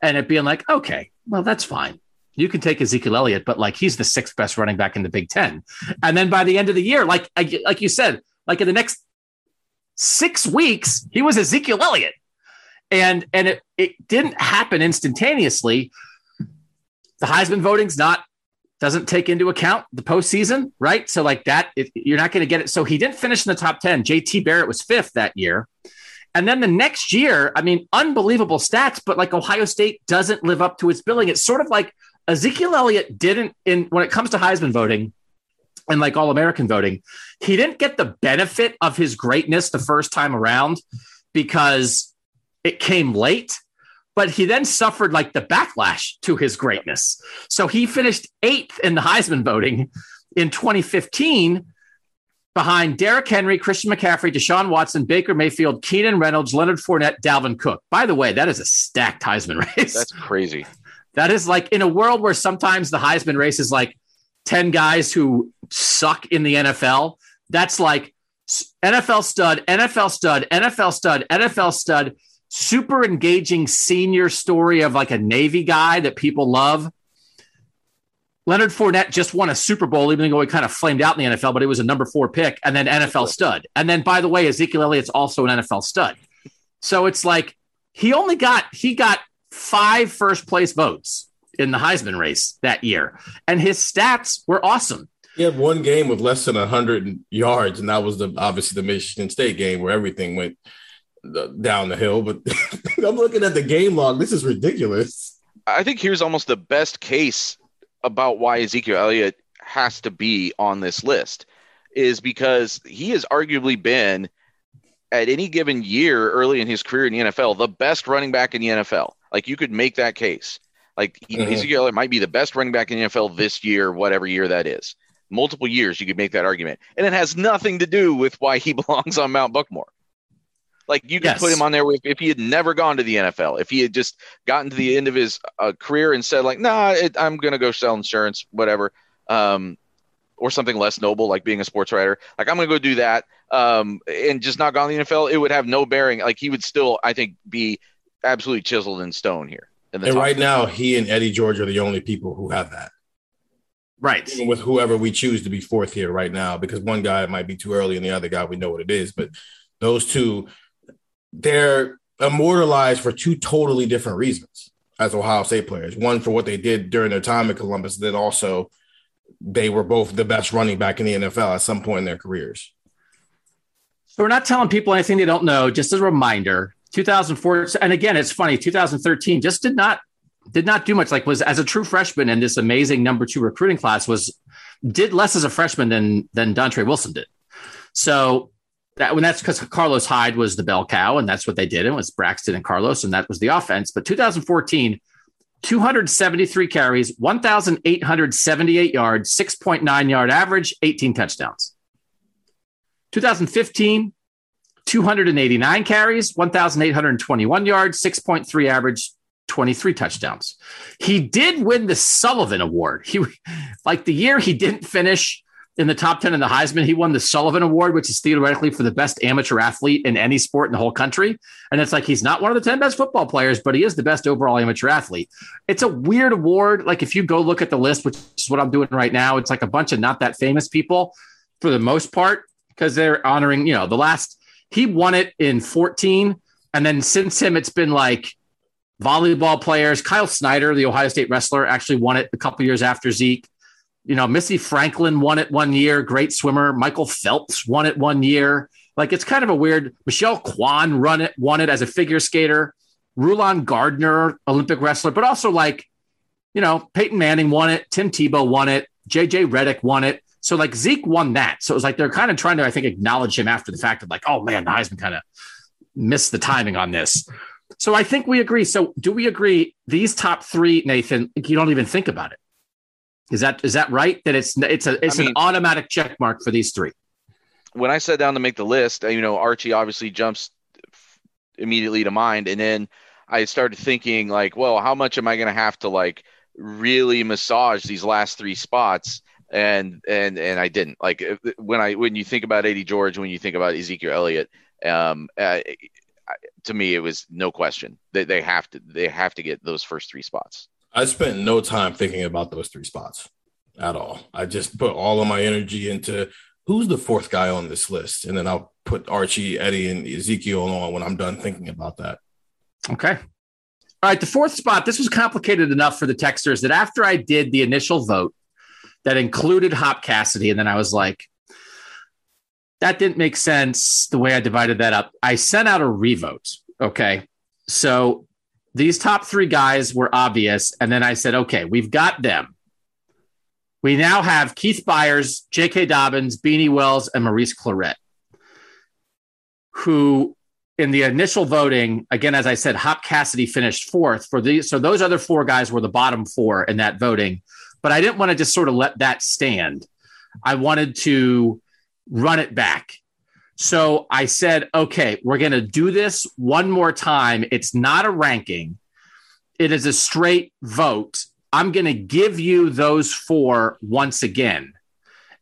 And it being like, okay, well, that's fine. You can take Ezekiel Elliott, but like he's the sixth best running back in the Big Ten. And then by the end of the year, like like you said, like in the next six weeks, he was Ezekiel Elliott. And and it, it didn't happen instantaneously. The Heisman voting's not doesn't take into account the postseason, right? So like that, it, you're not going to get it. So he didn't finish in the top ten. JT Barrett was fifth that year, and then the next year, I mean, unbelievable stats, but like Ohio State doesn't live up to its billing. It's sort of like Ezekiel Elliott didn't in when it comes to Heisman voting and like all American voting, he didn't get the benefit of his greatness the first time around because it came late. But he then suffered like the backlash to his greatness. So he finished eighth in the Heisman voting in 2015 behind Derrick Henry, Christian McCaffrey, Deshaun Watson, Baker Mayfield, Keenan Reynolds, Leonard Fournette, Dalvin Cook. By the way, that is a stacked Heisman race. That's crazy. That is like in a world where sometimes the Heisman race is like 10 guys who suck in the NFL. That's like NFL stud, NFL stud, NFL stud, NFL stud, super engaging senior story of like a Navy guy that people love. Leonard Fournette just won a Super Bowl, even though he kind of flamed out in the NFL, but it was a number four pick, and then NFL stud. And then, by the way, Ezekiel Elliott's also an NFL stud. So it's like he only got he got five first place votes in the Heisman race that year, and his stats were awesome. he had one game with less than hundred yards, and that was the obviously the Michigan State game where everything went uh, down the hill. But I'm looking at the game log. This is ridiculous. I think here's almost the best case about why Ezekiel Elliott has to be on this list is because he has arguably been at any given year early in his career in the NFL the best running back in the NFL. Like you could make that case. Like mm-hmm. Ezekiel might be the best running back in the NFL this year, whatever year that is. Multiple years, you could make that argument, and it has nothing to do with why he belongs on Mount Buckmore. Like you could yes. put him on there with, if he had never gone to the NFL, if he had just gotten to the end of his uh, career and said like, "Nah, it, I'm gonna go sell insurance, whatever," um, or something less noble like being a sports writer. Like I'm gonna go do that, um, and just not gone to the NFL, it would have no bearing. Like he would still, I think, be absolutely chiseled in stone here. In and right now, he and Eddie George are the only people who have that. Right. Even with whoever we choose to be fourth here right now, because one guy might be too early and the other guy we know what it is. But those two, they're immortalized for two totally different reasons as Ohio State players. One for what they did during their time at Columbus, then also they were both the best running back in the NFL at some point in their careers. So we're not telling people anything they don't know. Just as a reminder, 2004, and again, it's funny. 2013 just did not did not do much. Like was as a true freshman in this amazing number two recruiting class was did less as a freshman than than Dontre Wilson did. So that when that's because Carlos Hyde was the bell cow, and that's what they did. It was Braxton and Carlos, and that was the offense. But 2014, 273 carries, 1,878 yards, 6.9 yard average, 18 touchdowns. 2015, 289 carries, 1,821 yards, 6.3 average, 23 touchdowns. He did win the Sullivan Award. He like the year he didn't finish in the top 10 in the Heisman, he won the Sullivan Award, which is theoretically for the best amateur athlete in any sport in the whole country. And it's like he's not one of the 10 best football players, but he is the best overall amateur athlete. It's a weird award. Like if you go look at the list, which is what I'm doing right now, it's like a bunch of not that famous people for the most part, because they're honoring, you know, the last he won it in 14. And then since him, it's been like volleyball players. Kyle Snyder, the Ohio State wrestler, actually won it a couple years after Zeke. You know, Missy Franklin won it one year, great swimmer. Michael Phelps won it one year. Like it's kind of a weird. Michelle Kwan run it, won it as a figure skater. Rulon Gardner, Olympic wrestler, but also like, you know, Peyton Manning won it. Tim Tebow won it. JJ Redick won it. So like Zeke won that. So it was like they're kind of trying to, I think, acknowledge him after the fact of like, oh man, the Heisman kind of missed the timing on this. So I think we agree. So do we agree these top three, Nathan? You don't even think about it. Is that is that right? That it's it's a it's I mean, an automatic check mark for these three. When I sat down to make the list, you know, Archie obviously jumps immediately to mind, and then I started thinking like, well, how much am I going to have to like really massage these last three spots? And and and I didn't like when I when you think about Eddie George, when you think about Ezekiel Elliott, um, uh, to me it was no question that they have to they have to get those first three spots. I spent no time thinking about those three spots at all. I just put all of my energy into who's the fourth guy on this list, and then I'll put Archie, Eddie, and Ezekiel on when I'm done thinking about that. Okay. All right, the fourth spot. This was complicated enough for the texters that after I did the initial vote that included Hop Cassady, and then I was like, that didn't make sense the way I divided that up. I sent out a revote. Okay. So these top three guys were obvious. And then I said, okay, we've got them. We now have Keith Byars, J.K. Dobbins, Beanie Wells, and Maurice Clarett, who in the initial voting, again, as I said, Hop Cassady finished fourth for these. So those other four guys were the bottom four in that voting. But I didn't want to just sort of let that stand. I wanted to run it back. So I said, okay, we're going to do this one more time. It's not a ranking, it is a straight vote. I'm going to give you those four once again.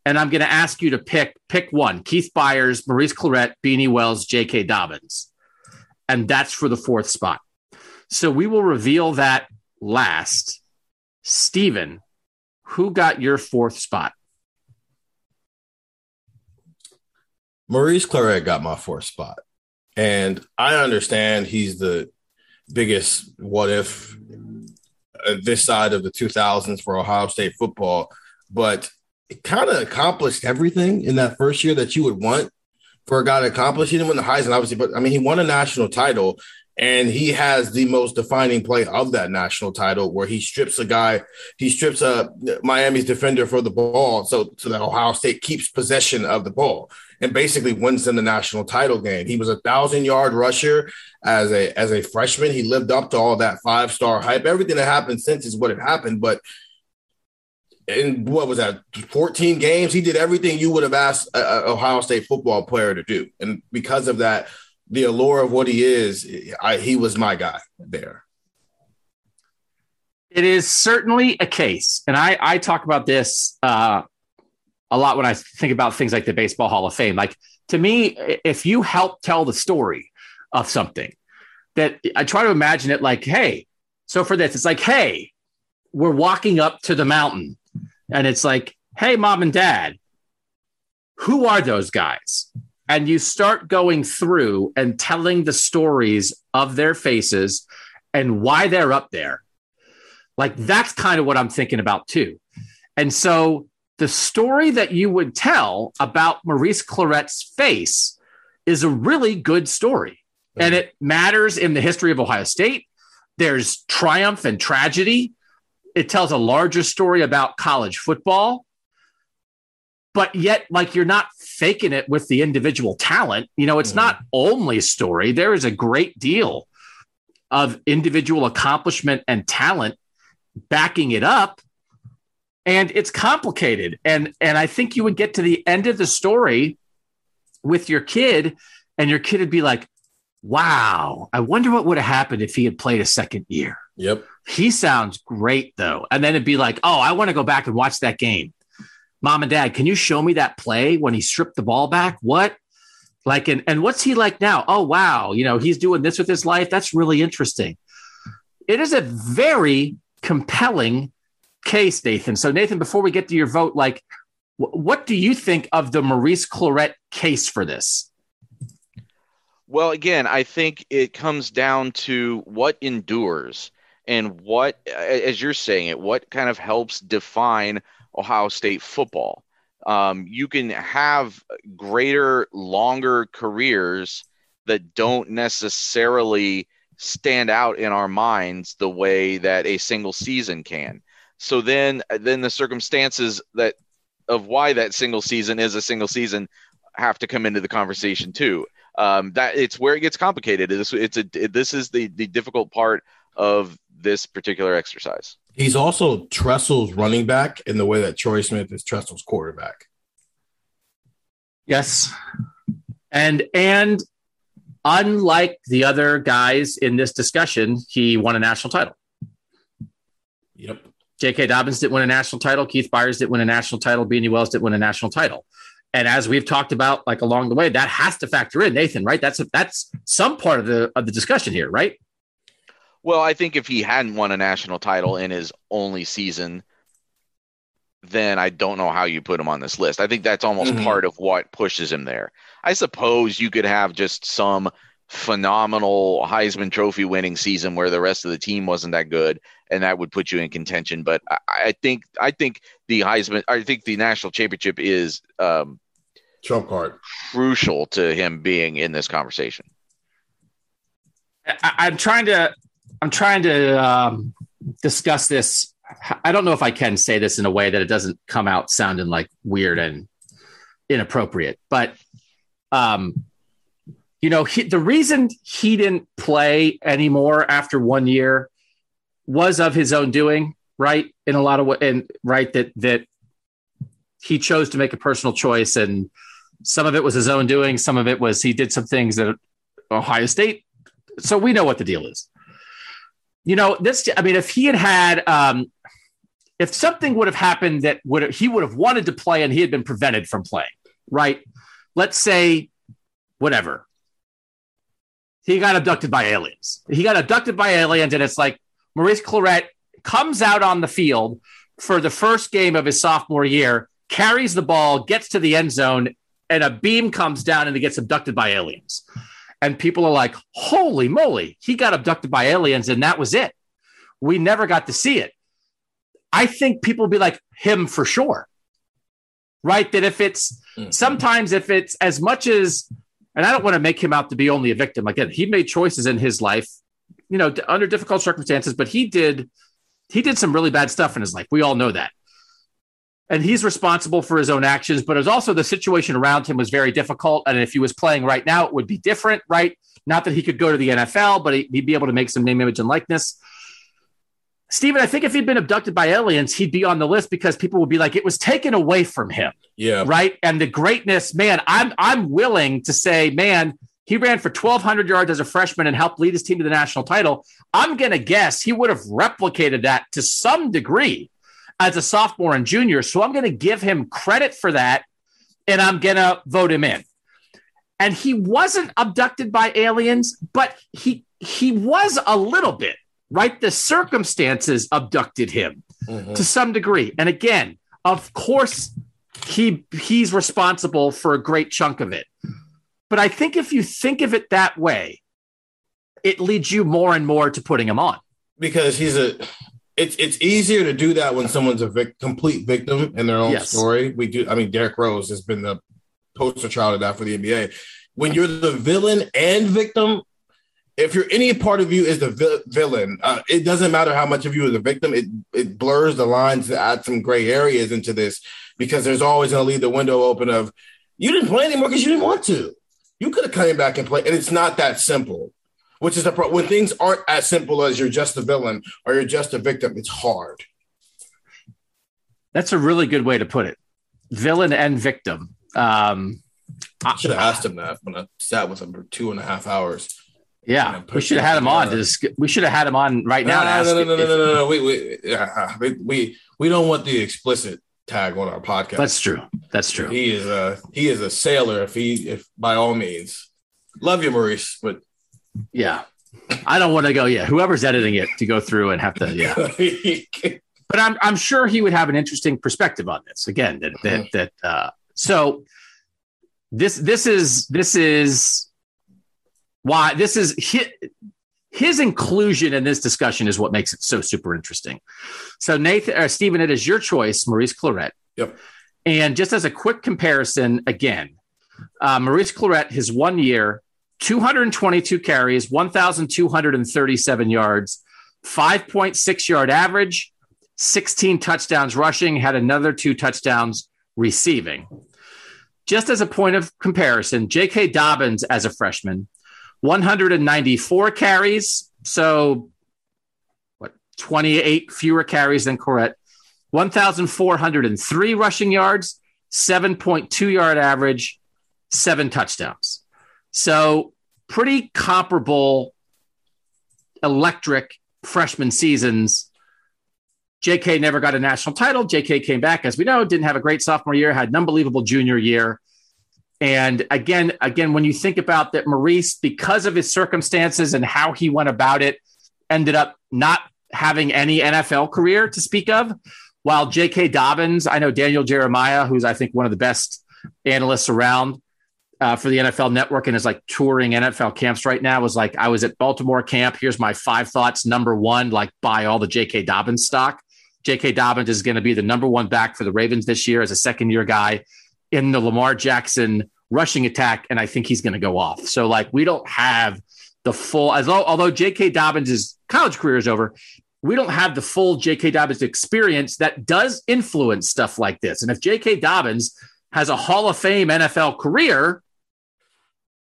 And I'm going to ask you to pick pick one Keith Byars, Maurice Clarett, Beanie Wells, J.K. Dobbins. And that's for the fourth spot. So we will reveal that last. Stephen, who got your fourth spot? Maurice Clarett got my fourth spot. And I understand he's the biggest what if uh, this side of the 2000s for Ohio State football, but it kind of accomplished everything in that first year that you would want for a guy to accomplish. He didn't win the Heisman, obviously, but I mean, he won a national title and he has the most defining play of that national title where he strips a guy, he strips a Miami's defender for the ball. So, so that Ohio State keeps possession of the ball and basically wins them the national title game. He was a thousand yard rusher as a as a freshman. He lived up to all that five star hype. Everything that happened since is what had happened, but in what was that 14 games he did everything you would have asked a, ohio state football player to do and because of that the allure of what he is I, he was my guy there it is certainly a case and i i talk about this uh, a lot when i think about things like the baseball hall of fame like to me if you help tell the story of something that i try to imagine it like hey so for this it's like hey we're walking up to the mountain and it's like, hey, mom and dad, who are those guys? And you start going through and telling the stories of their faces and why they're up there. Like hmm. that's kind of what I'm thinking about too. And so the story that you would tell about Maurice Clarett's face is a really good story. Hmm. And it matters in the history of Ohio State. There's triumph and tragedy it tells a larger story about college football but yet like you're not faking it with the individual talent you know it's mm-hmm. not only story there is a great deal of individual accomplishment and talent backing it up and it's complicated and and i think you would get to the end of the story with your kid and your kid would be like wow i wonder what would have happened if he had played a second year yep he sounds great though. And then it'd be like, oh, I want to go back and watch that game. Mom and dad, can you show me that play when he stripped the ball back? What? Like, and, and what's he like now? Oh, wow. You know, he's doing this with his life. That's really interesting. It is a very compelling case, Nathan. So, Nathan, before we get to your vote, like, what do you think of the Maurice Clarett case for this? Well, again, I think it comes down to what endures and what, as you're saying it, what kind of helps define Ohio State football. Um, you can have greater, longer careers that don't necessarily stand out in our minds the way that a single season can. So then, then the circumstances that of why that single season is a single season have to come into the conversation too. Um, that it's where it gets complicated. It's, it's a this is the the difficult part of this particular exercise. He's also Tressel's running back in the way that Troy Smith is Tressel's quarterback. Yes. And and unlike the other guys in this discussion, he won a national title. Yep. J.K. Dobbins didn't win a national title. Keith Byars didn't win a national title. Beanie Wells didn't win a national title. And as we've talked about, like along the way, that has to factor in, Nathan. Right? That's that's some part of the of the discussion here, right? Well, I think if he hadn't won a national title in his only season, then I don't know how you put him on this list. I think that's almost mm-hmm. part of what pushes him there. I suppose you could have just some phenomenal Heisman Trophy winning season where the rest of the team wasn't that good, and that would put you in contention. But I, I think I think the Heisman, I think the national championship is um, trump card crucial to him being in this conversation. I, am trying to I'm trying to um, discuss this. I don't know if I can say this in a way that it doesn't come out sounding like weird and inappropriate, but um, you know, he, the reason he didn't play anymore after one year was of his own doing, right? In a lot of ways, and right that that he chose to make a personal choice, and some of it was his own doing, some of it was he did some things that Ohio State. So we know what the deal is you know, this, I mean, if he had had, um, if something would have happened that would he would have wanted to play and he had been prevented from playing, right? Let's say, whatever. He got abducted by aliens. He got abducted by aliens, and it's like Maurice Clarett comes out on the field for the first game of his sophomore year, carries the ball, gets to the end zone, and a beam comes down and he gets abducted by aliens and people are like, holy moly, he got abducted by aliens and that was it. We never got to see it. I think people will be like, him for sure. Right? That if it's mm-hmm. sometimes if it's as much as, and I don't want to make him out to be only a victim. Again, he made choices in his life, you know, under difficult circumstances, but he did he did some really bad stuff in his life. We all know that. And he's responsible for his own actions, but it was also the situation around him was very difficult. And if he was playing right now, it would be different, right? Not that he could go to the NFL, but he'd be able to make some name, image, and likeness. Stephen, I think if he'd been abducted by aliens, he'd be on the list because people would be like, it was taken away from him. Yeah. Right. And the greatness, man, I'm I'm willing to say, man, he ran for 1,200 yards as a freshman and helped lead his team to the national title. I'm going to guess he would have replicated that to some degree as a sophomore and junior. So I'm going to give him credit for that and I'm going to vote him in. And he wasn't abducted by aliens, but he he was a little bit, right? The circumstances abducted him mm-hmm. to some degree. And again, of course he he's responsible for a great chunk of it. But I think if you think of it that way, it leads you more and more to putting him on. Because he's a it's it's easier to do that when someone's a vic- complete victim in their own yes. story. We do. I mean, Derrick Rose has been the poster child of that for the NBA. When you're the villain and victim, if you're any part of you is the vi- villain, uh, it doesn't matter how much of you is a victim. It it blurs the lines to add some gray areas into this because there's always going to leave the window open of you didn't play anymore because you didn't want to. You could have come back and played, and it's not that simple which is the pro- when things aren't as simple as you're just a villain or you're just a victim. It's hard. That's a really good way to put it. Villain and victim. Um, I should have asked him that when I sat with him for two and a half hours. Yeah, we should have had him on. We should have had him on right now. No, no, no, no, no, no, no, We we, we we don't want the explicit tag on our podcast. That's true. That's true. He is a he is a sailor. If he if by all means, love you, Maurice, but yeah. I don't want to go, yeah, whoever's editing it to go through and have to, yeah. but I'm I'm sure he would have an interesting perspective on this. Again, that that uh-huh. that uh so this this is this is why this is his, his inclusion in this discussion is what makes it so super interesting. So Nathan uh, Stephen, it is your choice, Maurice Clarett. Yep. And just as a quick comparison, again, uh, Maurice Clarett, his one year, 222 carries, 1,237 yards, 5.6 yard average, 16 touchdowns rushing, had another two touchdowns receiving. Just as a point of comparison, J.K. Dobbins as a freshman, 194 carries, so what, 28 fewer carries than Clarett, 1,403 rushing yards, 7.2 yard average, seven touchdowns. So pretty comparable electric freshman seasons. JK never got a national title. JK came back, as we know, didn't have a great sophomore year, had an unbelievable junior year. And again, again, when you think about that, Maurice, because of his circumstances and how he went about it, ended up not having any NFL career to speak of. While J.K. Dobbins, I know Daniel Jeremiah, who's I think one of the best analysts around, uh, for the NFL Network and is like touring NFL camps right now. Was like, I was at Baltimore camp. Here's my five thoughts. Number one, like buy all the J.K. Dobbins stock. J.K. Dobbins is going to be the number one back for the Ravens this year as a second year guy in the Lamar Jackson rushing attack, and I think he's going to go off. So like, we don't have the full as although J.K. Dobbins' college career is over. We don't have the full J.K. Dobbins experience that does influence stuff like this. And if J.K. Dobbins has a Hall of Fame NFL career,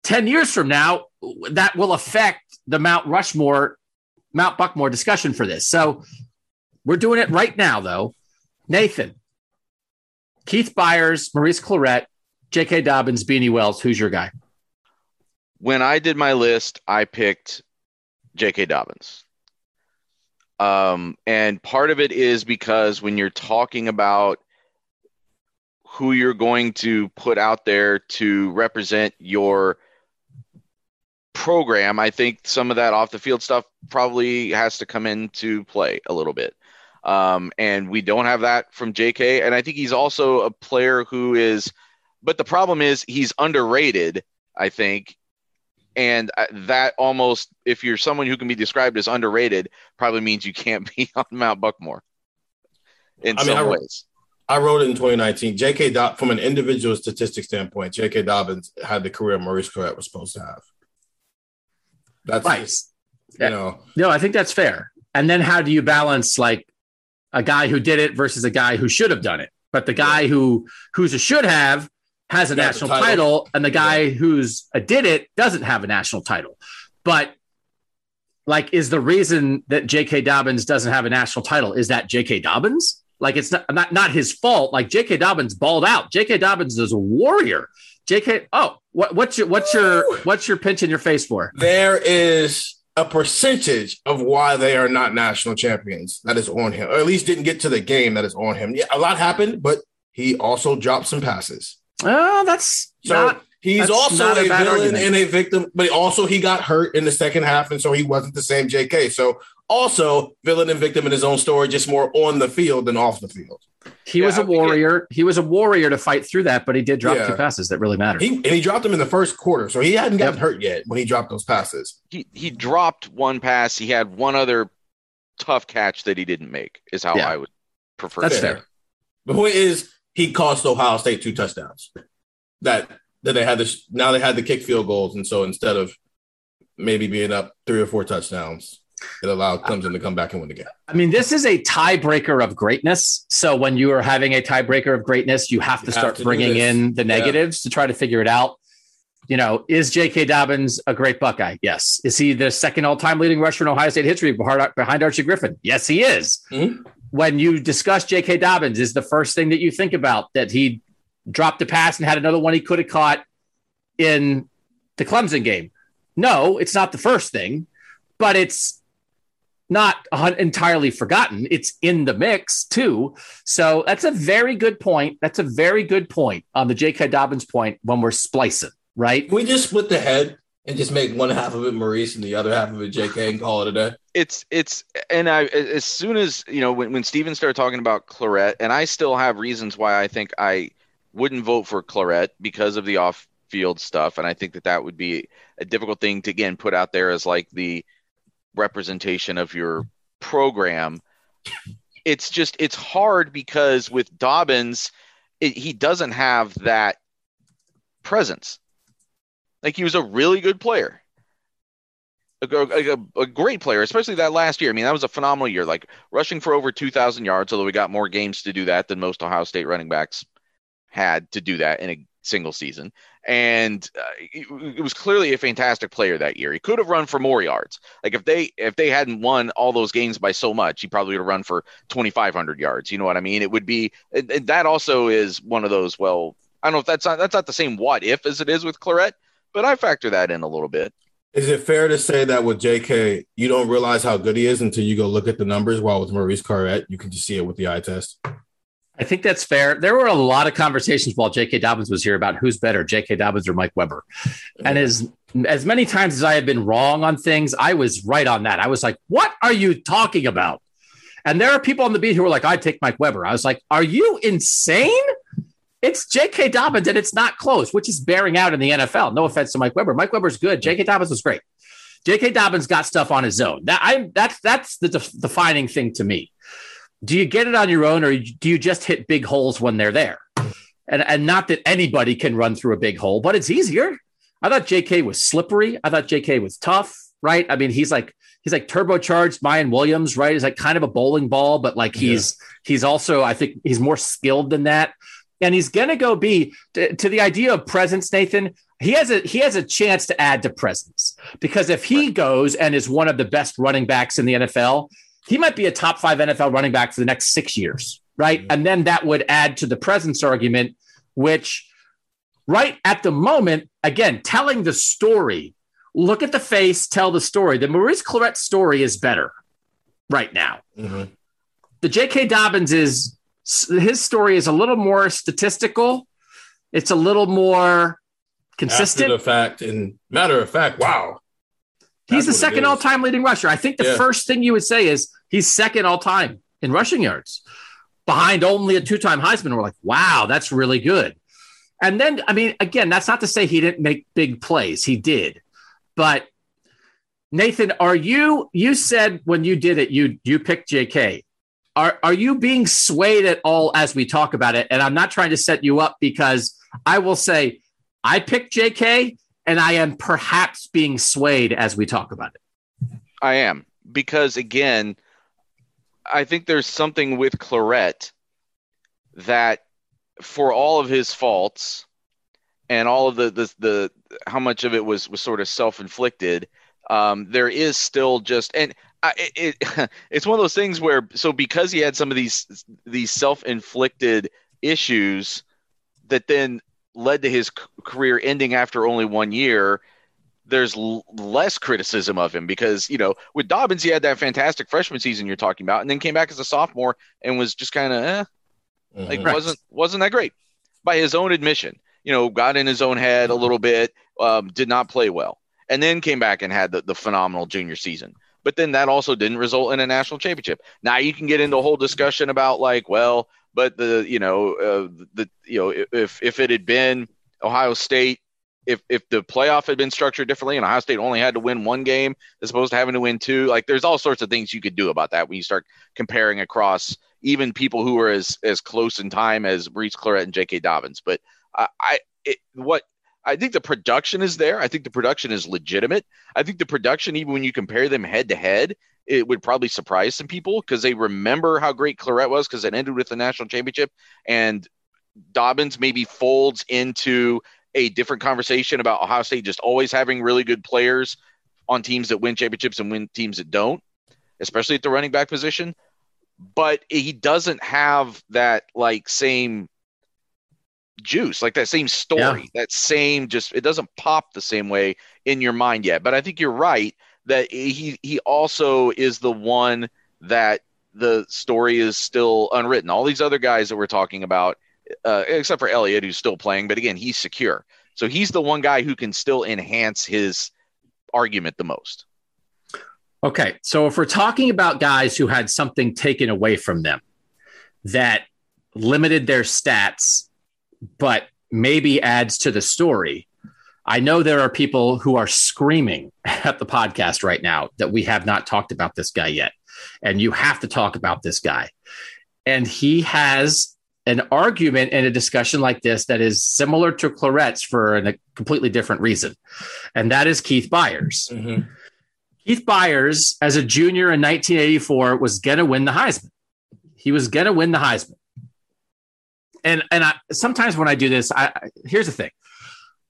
10 years from now, that will affect the Mount Rushmore, Mount Buckmore discussion for this. So we're doing it right now, though. Nathan, Keith Byars, Maurice Clarett, J.K. Dobbins, Beanie Wells. Who's your guy? When I did my list, I picked J.K. Dobbins. Um, and part of it is because when you're talking about who you're going to put out there to represent your program, I think some of that off the field stuff probably has to come into play a little bit. Um, and we don't have that from JK. And I think he's also a player who is, but the problem is he's underrated, I think. And uh, that almost, if you're someone who can be described as underrated, probably means you can't be on Mount Buckmore in I some mean, I, ways. I wrote it in 2019. J.K. Dob- from an individual statistic standpoint, J.K. Dobbins had the career Maurice Clarett was supposed to have. That's right. Just, you know. No, I think that's fair. And then how do you balance like a guy who did it versus a guy who should have done it? but the guy who who's a should have has a national title. title. and the guy who's a did it doesn't have a national title. But like, is the reason that J.K. Dobbins doesn't have a national title is that J.K. Dobbins? Like, it's not not not his fault. Like J.K. Dobbins balled out. J.K. Dobbins is a warrior. J.K. Oh, what, what's your what's your what's your pinch in your face for? There is a percentage of why they are not national champions that is on him, or at least didn't get to the game that is on him. Yeah, a lot happened, but he also dropped some passes. Oh, that's So not. he's that's also a a, villain argument. and a victim, but also he got hurt in the second half, and so he wasn't the same JK. So also villain and victim in his own story, just more on the field than off the field. He was Yeah, a I think warrior. He was a warrior to fight through that, but he did drop Yeah. two passes that really mattered. He and he dropped them in the first quarter, so he hadn't gotten Yep. hurt yet when he dropped those passes. he he dropped one pass. He had one other tough catch that he didn't make. Is how Yeah. I would prefer. That's to say it. fair. The point is, he cost Ohio State two touchdowns. That that they had this now they had the kick field goals, and so instead of maybe being up three or four touchdowns, it allowed Clemson to come back and win the game. I mean, this is a tiebreaker of greatness. So when you are having a tiebreaker of greatness, you have to You have start to bringing in the Yeah. negatives to try to figure it out. You know, is J.K. Dobbins a great Buckeye? Yes. Is he the second all-time leading rusher in Ohio State history behind Archie Griffin? Yes, he is. Mhm. When you discuss J.K. Dobbins, is the first thing that you think about that he dropped a pass and had another one he could have caught in the Clemson game? No, it's not the first thing, but it's not entirely forgotten. It's in the mix too. So that's a very good point. That's a very good point on the J.K. Dobbins point when we're splicing, right? Can we just split the head and just make one half of it Maurice and the other half of it JK and call it a day? it's it's and I as soon as you know when when Stephen started talking about Clarett, and I still have reasons why I think I wouldn't vote for Clarett because of the off field stuff, and I think that that would be a difficult thing to again put out there as like the representation of your program. It's just it's hard because with Dobbins, it, he doesn't have that presence. Like he was a really good player a, a, a great player, especially that last year. I mean, that was a phenomenal year, like rushing for over 2,000 yards, although we got more games to do that than most Ohio State running backs had to do that in a single season. And uh, it, it was clearly a fantastic player that year. He could have run for more yards. Like if they if they hadn't won all those games by so much, he probably would have run for 2,500 yards. You know what I mean? It would be and, and that also is one of those. Well, I don't know if that's not that's not the same what if as it is with Clarett, but I factor that in a little bit. Is it fair to say that with JK, you don't realize how good he is until you go look at the numbers? While with Maurice Clarett, you can just see it with the eye test. I think that's fair. There were a lot of conversations while J.K. Dobbins was here about who's better, J.K. Dobbins or Mike Weber. And as as many times as I have been wrong on things, I was right on that. I was like, "What are you talking about?" And there are people on the beat who were like, "I'd take Mike Weber." I was like, "Are you insane?" It's J.K. Dobbins, and it's not close, which is bearing out in the NFL. No offense to Mike Weber. Mike Weber's good. J.K. Dobbins was great. J.K. Dobbins got stuff on his own. That I that's that's the def- defining thing to me. Do you get it on your own, or do you just hit big holes when they're there? And and not that anybody can run through a big hole, but it's easier. I thought J.K. was slippery. I thought J.K. was tough. Right? I mean, he's like he's like turbocharged Mayan Williams. Right? He's like kind of a bowling ball, but like he's he's also I think he's more skilled than that. And he's gonna go be to, to the idea of presence, Nathan he has a he has a chance to add to presence because if he goes and is one of the best running backs in the NFL, he might be a top five NFL running back for the next six years, right? Mhm. And then that would add to the presence argument, which right at the moment, again, telling the story, look at the face, tell the story. The Maurice Clarett story is better right now. Mhm. The J.K. Dobbins is his story is a little more statistical. It's a little more consistent. After the fact, and matter of fact, wow, He's the second all time leading rusher. I think the Yeah. first thing you would say is he's second all time in rushing yards behind only a two time Heisman. We're like, wow, that's really good. And then, I mean, again, that's not to say he didn't make big plays. He did. But Nathan, are you, you said when you did it, you, you picked JK. Are, are you being swayed at all as we talk about it? And I'm not trying to set you up because I will say I picked JK and I am perhaps being swayed as we talk about it. I am because again, I think there's something with Clarett that for all of his faults and all of the the, the how much of it was was sort of self inflicted, um, there is still just and I, it, it, it's one of those things where so because he had some of these these self inflicted issues that then led to his career ending after only one year there's l- less criticism of him because you know with Dobbins he had that fantastic freshman season you're talking about and then came back as a sophomore and was just kind of eh, mm-hmm. like wasn't wasn't that great by his own admission you know got in his own head a little bit um, did not play well and then came back and had the, the phenomenal junior season. But then that also didn't result in a national championship. Now you can get into a whole discussion about like well but the you know uh, the you know if if it had been Ohio State if if the playoff had been structured differently and Ohio State only had to win one game as opposed to having to win two, like there's all sorts of things you could do about that when you start comparing across even people who are as as close in time as Maurice Clarett and J.K. Dobbins. But I, I it, what I think the production is there. I think the production is legitimate. I think the production, even when you compare them head to head, it would probably surprise some people because they remember how great Clarett was because it ended with the national championship and Dobbins maybe folds into a different conversation about Ohio State just always having really good players on teams that win championships and win teams that don't, especially at the running back position. But he doesn't have that like same juice, like that same story, yeah. that same just it doesn't pop the same way in your mind yet. But I think you're right that he he also is the one that the story is still unwritten. All these other guys that we're talking about, uh, except for Elliott, who's still playing, but again, he's secure. So he's the one guy who can still enhance his argument the most. Okay. So if we're talking about guys who had something taken away from them that limited their stats, but maybe adds to the story, I know there are people who are screaming at the podcast right now that we have not talked about this guy yet. And you have to talk about this guy. And he has an argument in a discussion like this that is similar to Clarett's for a completely different reason. And that is Keith Byars. Mm-hmm. Keith Byars, as a junior in 1984, was going to win the Heisman. He was going to win the Heisman. And and I, sometimes when I do this, I, here's the thing: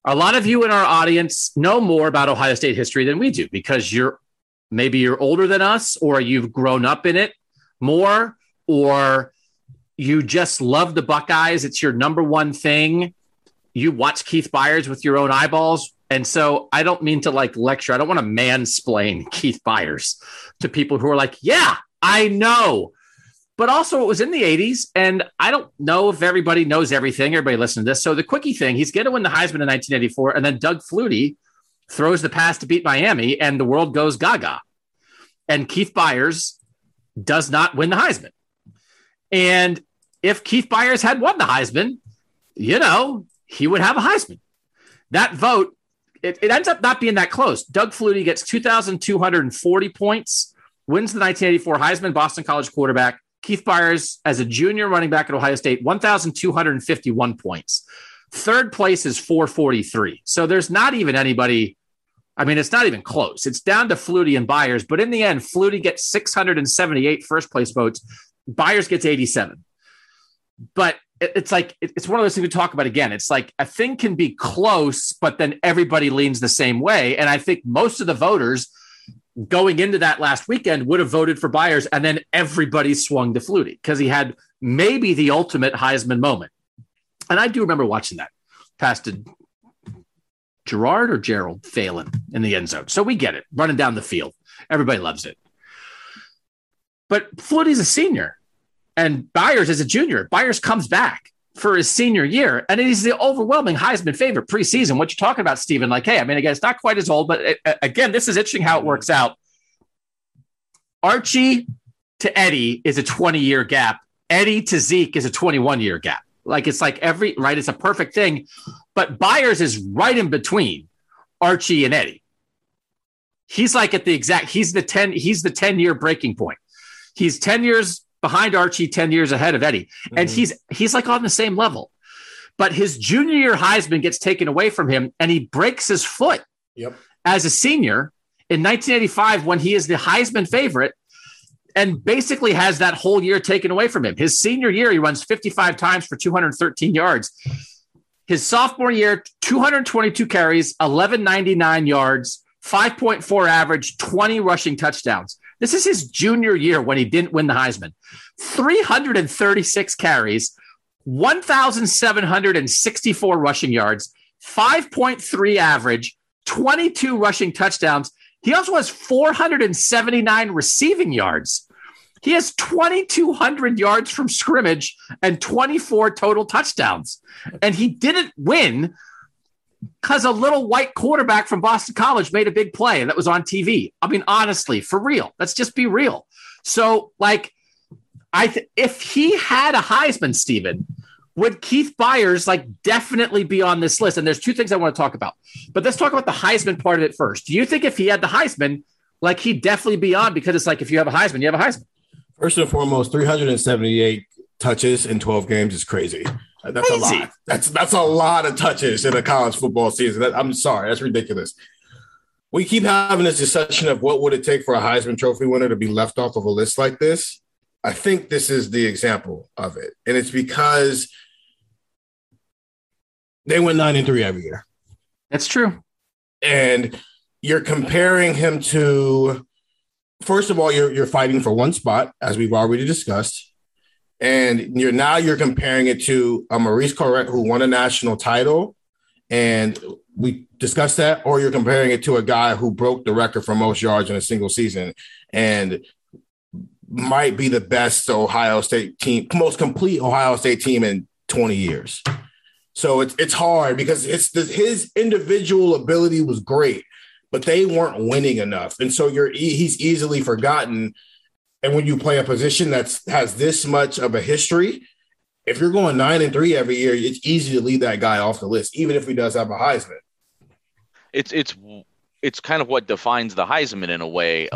a lot of you in our audience know more about Ohio State history than we do because you're maybe you're older than us, or you've grown up in it more, or you just love the Buckeyes. It's your number one thing. You watch Keith Byars with your own eyeballs. And so I don't mean to like lecture. I don't want to mansplain Keith Byars to people who are like, yeah, I know. But also, it was in the 80s. And I don't know if everybody knows everything. Everybody listen to this. So the quickie thing, he's going to win the Heisman in 1984. And then Doug Flutie throws the pass to beat Miami, and the world goes gaga. And Keith Byars does not win the Heisman. And if Keith Byars had won the Heisman, you know, he would have a Heisman. That vote, it, it ends up not being that close. Doug Flutie gets 2,240 points, wins the 1984 Heisman Boston College quarterback. Keith Byars, as a junior running back at Ohio State, 1,251 points. Third place is 443. So there's not even anybody. I mean, it's not even close. It's down to Flutie and Byars, but in the end, Flutie gets 678 first place votes. Byars gets 87. But it's like it's one of those things we talk about again. It's like a thing can be close, but then everybody leans the same way. And I think most of the voters going into that last weekend would have voted for Byars, and then everybody swung to Flutie because he had maybe the ultimate Heisman moment. And I do remember watching that pass to Gerard or Gerald Phelan in the end zone. So we get it, running down the field. Everybody loves it. But Flutie's a senior and Byars is a junior. Byars comes back for his senior year, and he's the overwhelming Heisman favorite preseason. What you're talking about, Stephen? Like, hey, I mean, again, it's not quite as old, but it, uh, again, this is interesting how it works out. Archie to Eddie is a 20 year gap. Eddie to Zeke is a 21 year gap. Like it's like every right, it's a perfect thing. But Byars is right in between Archie and Eddie. He's like at the exact, he's the 10, he's the 10 year breaking point. He's 10 years behind Archie, 10 years ahead of Eddie. Mm-hmm. And he's he's like on the same level. But his junior year Heisman gets taken away from him and he breaks his foot yep. as a senior in 1985 when he is the Heisman favorite. and basically has that whole year taken away from him. His senior year, he runs 55 times for 213 yards. His sophomore year, 222 carries, 1199 yards, 5.4 average, 20 rushing touchdowns. This is his junior year when he didn't win the Heisman. 336 carries, 1,764 rushing yards, 5.3 average, 22 rushing touchdowns. He also has 479 receiving yards. He has 2,200 yards from scrimmage and 24 total touchdowns. And he didn't win because a little white quarterback from Boston College made a big play and that was on TV. I mean, honestly, for real, let's just be real. So, like, I th- if he had a Heisman, Stephen, would Keith Byars like definitely be on this list? And there's two things I want to talk about, but let's talk about the Heisman part of it first. Do you think if he had the Heisman, like he'd definitely be on because it's like if you have a Heisman, you have a Heisman. First and foremost, 378 touches in 12 games is crazy. That's crazy. a lot. That's that's a lot of touches in a college football season. That, I'm sorry, that's ridiculous. We keep having this discussion of what would it take for a Heisman Trophy winner to be left off of a list like this. I think this is the example of it, and it's because they went nine and three every year. That's true. And you're comparing him to, first of all, you're you're fighting for one spot, as we've already discussed, and you're now you're comparing it to a Maurice Clarett who won a national title, and we discussed that, or you're comparing it to a guy who broke the record for most yards in a single season, and might be the best Ohio State team, most complete Ohio State team in 20 years. So it's it's hard because it's the, his individual ability was great, but they weren't winning enough, and so you're he's easily forgotten. And when you play a position that's has this much of a history, if you're going nine and three every year, it's easy to leave that guy off the list, even if he does have a Heisman. It's it's it's kind of what defines the Heisman in a way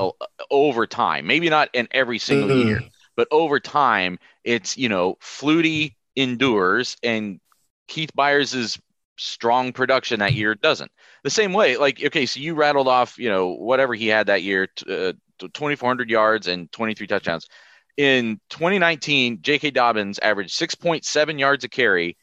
over time. Maybe not in every single mm-hmm. year, but over time, it's you know Flutie endures and Keith Byars' strong production that year doesn't. The same way, like, okay, so you rattled off, you know, whatever he had that year, uh, 2,400 yards and 23 touchdowns. In 2019, J.K. Dobbins averaged 6.7 yards a carry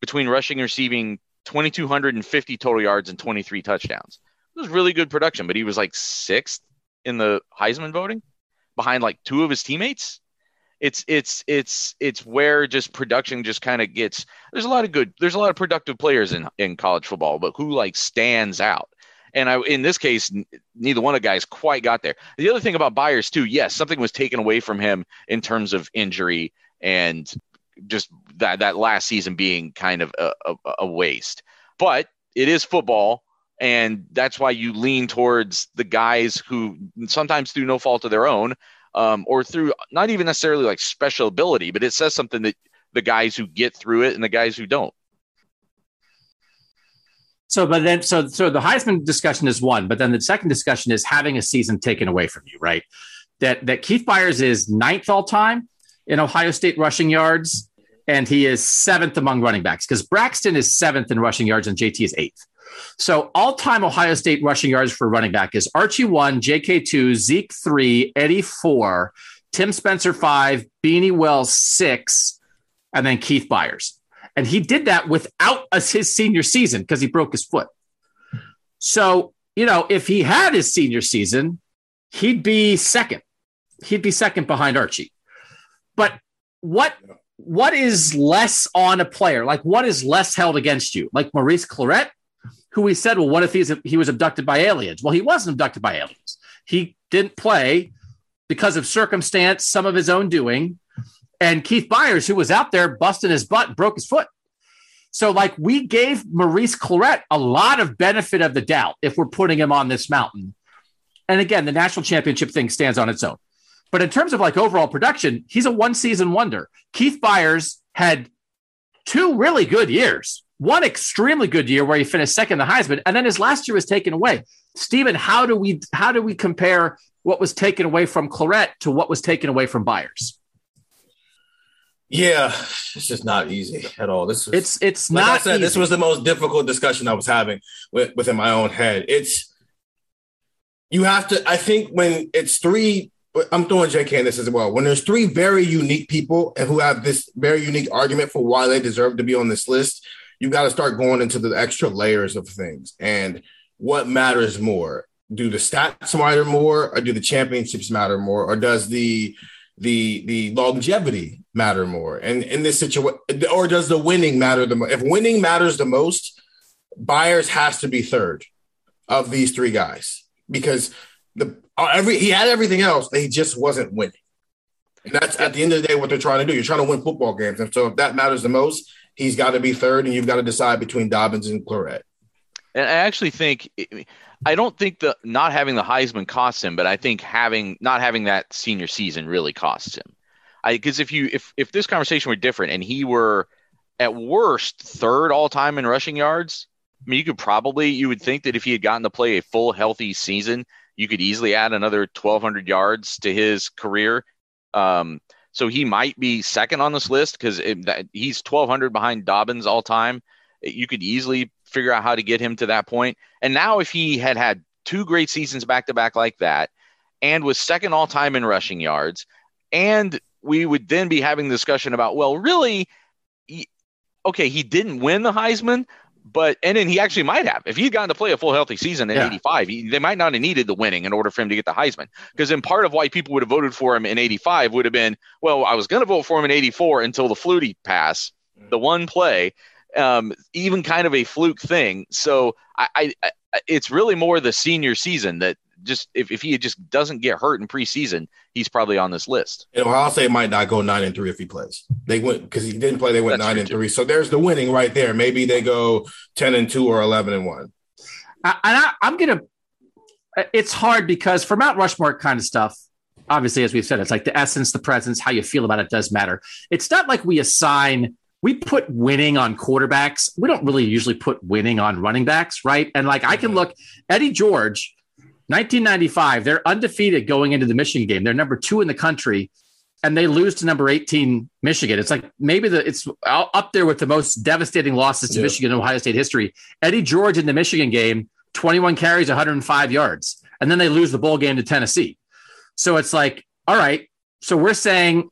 between rushing and receiving 2,250 total yards and 23 touchdowns. It was really good production, but he was like sixth in the Heisman voting behind like two of his teammates it's it's it's it's where just production just kind of gets there's a lot of good there's a lot of productive players in in college football but who like stands out and I, in this case, neither one of the guys quite got there. The other thing about Byars too, yes, something was taken away from him in terms of injury and just that that last season being kind of a, a, a waste. But it is football, and that's why you lean towards the guys who sometimes through no fault of their own um, or through not even necessarily like special ability, but it says something that the guys who get through it and the guys who don't. So, but then, so, so the Heisman discussion is one, but then the second discussion is having a season taken away from you, right? That that Keith Byars is ninth all time in Ohio State rushing yards, and he is seventh among running backs because Braxton is seventh in rushing yards and JT is eighth. So all time Ohio State rushing yards for running back is Archie one, JK two, Zeke three, Eddie four, Tim Spencer five, Beanie Wells six, and then Keith Byars. And he did that without us his senior season because he broke his foot. So, you know, if he had his senior season, he'd be second. He'd be second behind Archie. But what what is less on a player? Like what is less held against you? Like Maurice Clarett who we said, well, what if he's, he was abducted by aliens? Well, he wasn't abducted by aliens. He didn't play because of circumstance, some of his own doing. And Keith Byars, who was out there busting his butt, broke his foot. So, like, we gave Maurice Clarett a lot of benefit of the doubt if we're putting him on this mountain. And again, the national championship thing stands on its own. But in terms of like overall production, he's a one season wonder. Keith Byars had two really good years one extremely good year where he finished second in the Heisman, and then his last year was taken away. Stephen, how do we how do we compare what was taken away from Clarett to what was taken away from Byars? Yeah, it's just not easy at all. This was, it's it's like not. I said, easy. this was the most difficult discussion I was having with, within my own head. It's you have to. I think when it's three I'm throwing JK in this as well. When there's three very unique people and who have this very unique argument for why they deserve to be on this list, you've got to start going into the extra layers of things and what matters more. Do the stats matter more, or do the championships matter more, or does the the the longevity matter more? And in this situation, or does the winning matter the most? If winning matters the most, Byars has to be third of these three guys because the uh, every he had everything else, They just wasn't winning. And that's at the end of the day what they're trying to do. You're trying to win football games, and so if that matters the most, he's got to be third, and you've got to decide between Dobbins and Clarett. And I actually think I don't think the not having the Heisman costs him, but I think having not having that senior season really costs him. Because if you if if this conversation were different and he were at worst third all time in rushing yards, I mean you could probably you would think that if he had gotten to play a full healthy season, you could easily add another 1,200 yards to his career. Um, so he might be second on this list because he's 1,200 behind Dobbins all time. You could easily figure out how to get him to that point. And now, if he had had two great seasons back to back like that, and was second all time in rushing yards, and we would then be having the discussion about, well, really, he, okay, he didn't win the Heisman, but and then he actually might have. If he'd gotten to play a full healthy season in yeah. 85 he, they might not have needed the winning in order for him to get the heisman. Because then part of why people would have voted for him in 85 would have been well i was going to vote for him in 84 until the flutie pass the one play um, even kind of a fluke thing. So I, I, I it's really more the senior season that just if, if he just doesn't get hurt in preseason, he's probably on this list. You know, I'll say it might not go nine and three if he plays. They went because he didn't play. They went That's nine and too. three. So there's the winning right there. Maybe they go ten and two or eleven and one. And I, I'm gonna. It's hard because for Mount Rushmore kind of stuff, obviously, as we've said, it's like the essence, the presence, how you feel about it does matter. It's not like we assign we put winning on quarterbacks. We don't really usually put winning on running backs, right? And like I can mm-hmm. look Eddie George 1995, they're undefeated going into the Michigan game. They're number two in the country, and they lose to number 18 Michigan. It's like maybe the it's up there with the most devastating losses to yeah. Michigan in Ohio State history. Eddie George in the Michigan game, 21 carries, 105 yards, and then they lose the bowl game to Tennessee. So it's like, all right. So we're saying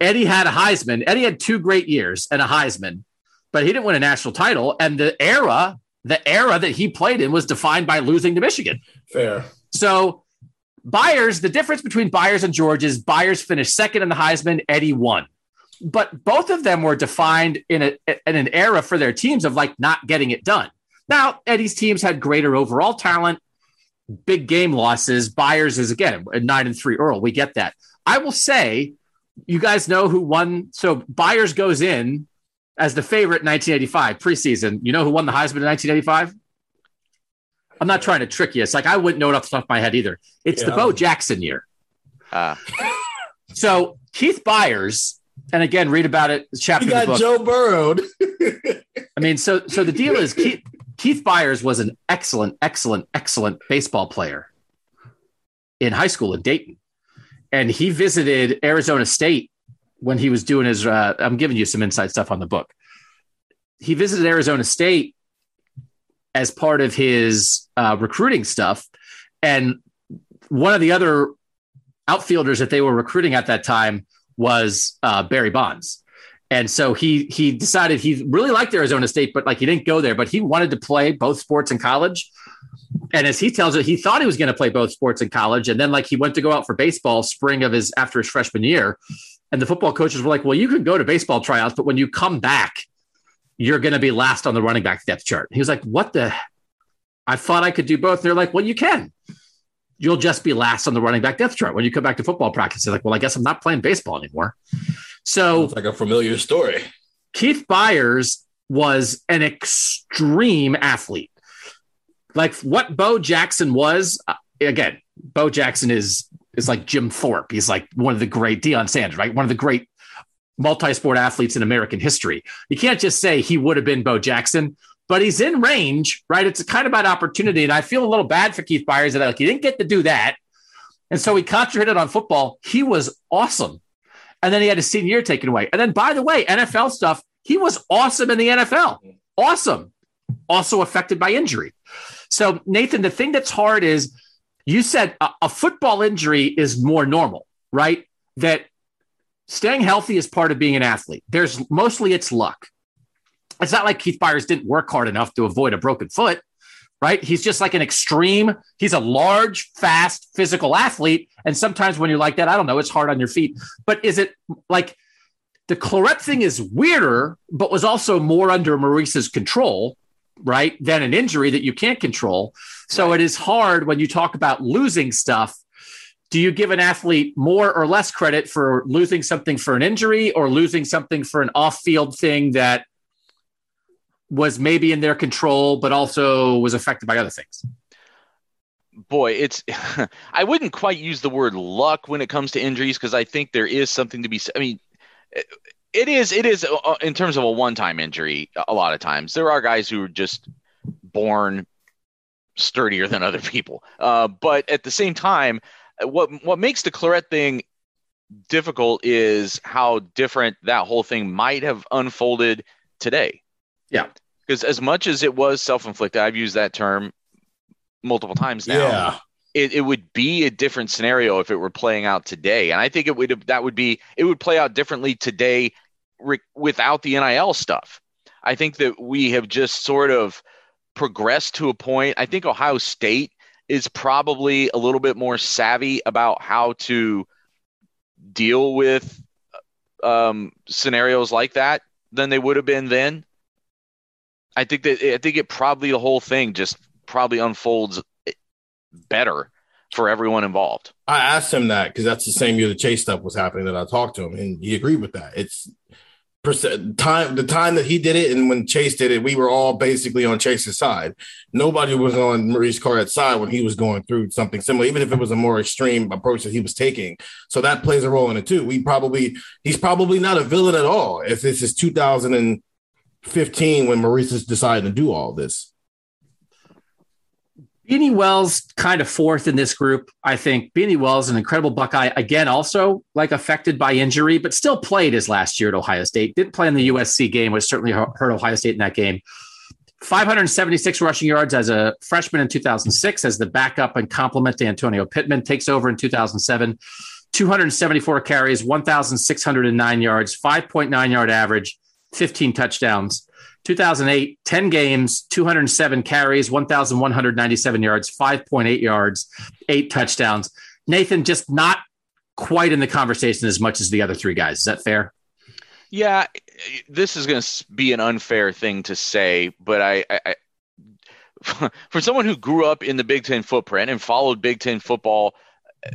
Eddie had a Heisman. Eddie had two great years and a Heisman, but he didn't win a national title. And the era the era that he played in was defined by losing to Michigan. Fair. So Byars, the difference between Byars and George is Byars finished second in the Heisman, Eddie won. But both of them were defined in, a, in an era for their teams of like not getting it done. Now, Eddie's teams had greater overall talent, big game losses. Byars is again a nine and three Earl. We get that. I will say, you guys know who won. So Byars goes in as the favorite in 1985 preseason. You know who won the Heisman in 1985? I'm not trying to trick you. It's like I wouldn't know it off the top of my head either. It's yeah. the Bo Jackson year. Uh. so Keith Byars, and again, read about it. Chapter you got Joe Burrow. I mean, so so the deal is Keith, Keith Byars was an excellent, excellent, excellent baseball player in high school in Dayton, and he visited Arizona State when he was doing his, uh, I'm giving you some inside stuff on the book. He visited Arizona State as part of his uh, recruiting stuff. And one of the other outfielders that they were recruiting at that time was uh, Barry Bonds. And so he he decided he really liked Arizona State, but like he didn't go there, but he wanted to play both sports in college. And as he tells it, he thought he was going to play both sports in college, and then like he went to go out for baseball spring of his after his freshman year, and the football coaches were like, well, you can go to baseball tryouts, but when you come back, you're going to be last on the running back depth chart. He was like, what the? I thought I could do both. They're like, well, you can. You'll just be last on the running back depth chart when you come back to football practice. They're like, well, I guess I'm not playing baseball anymore. So it's like a familiar story. Keith Byars was an extreme athlete. Like what Bo Jackson was, uh, again, Bo Jackson is is like Jim Thorpe. He's like one of the great Deion Sanders, right? One of the great multi-sport athletes in American history. You can't just say he would have been Bo Jackson, but he's in range, right? It's kind of bad opportunity. And I feel a little bad for Keith Byars that like he didn't get to do that. And so he concentrated on football. He was awesome. And then he had his senior year taken away. And then by the way, NFL stuff, he was awesome in the NFL. Awesome. Also affected by injury. So Nathan, the thing that's hard is you said a, a football injury is more normal, right? That staying healthy is part of being an athlete. There's mostly it's luck. It's not like Keith Byars didn't work hard enough to avoid a broken foot, right? He's just like an extreme, he's a large, fast, physical athlete. And sometimes when you're like that, I don't know, it's hard on your feet. But is it like the Clarett thing is weirder, but was also more under Maurice's control, right? Than an injury that you can't control. So right. it is hard when you talk about losing stuff. Do you give an athlete more or less credit for losing something for an injury or losing something for an off field thing that was maybe in their control, but also was affected by other things? boy, it's I wouldn't quite use the word luck when it comes to injuries because I think there is something to be. I mean, it is it is uh, in terms of a one-time injury. A lot of times there are guys who are just born sturdier than other people. Uh, but at the same time, what what makes the Clarett thing difficult is how different that whole thing might have unfolded today. Yeah. Because as much as it was self-inflicted, I've used that term multiple times now. Yeah. It, it would be a different scenario if it were playing out today, and I think it would that would be it would play out differently today re- without the NIL stuff. I think that we have just sort of progressed to a point. I think Ohio State is probably a little bit more savvy about how to deal with um, scenarios like that than they would have been then. I think that I think it probably the whole thing just probably unfolds better for everyone involved. I asked him that because that's the same year the chase stuff was happening that I talked to him, and he agreed with that. It's time the time that he did it and when Chase did it, we were all basically on Chase's side. Nobody was on Maurice Clarett's side when he was going through something similar, even if it was a more extreme approach that he was taking. So that plays a role in it too. We probably he's probably not a villain at all if this is 2015 when Maurice is deciding to do all this. Beanie Wells kind of fourth in this group. I think Beanie Wells, an incredible Buckeye, again, also like affected by injury, but still played his last year at Ohio State. Didn't play in the USC game, which certainly hurt Ohio State in that game. 576 rushing yards as a freshman in 2006 as the backup and complement to Antonio Pittman. Takes over in 2007. 274 carries, 1,609 yards, 5.9 yard average, 15 touchdowns. 2008, 10 games, 207 carries, 1,197 yards, 5.8 yards, eight touchdowns. Nathan, just not quite in the conversation as much as the other three guys. Is that fair? Yeah, this is going to be an unfair thing to say, but I, I, I for someone who grew up in the Big Ten footprint and followed Big Ten football eh,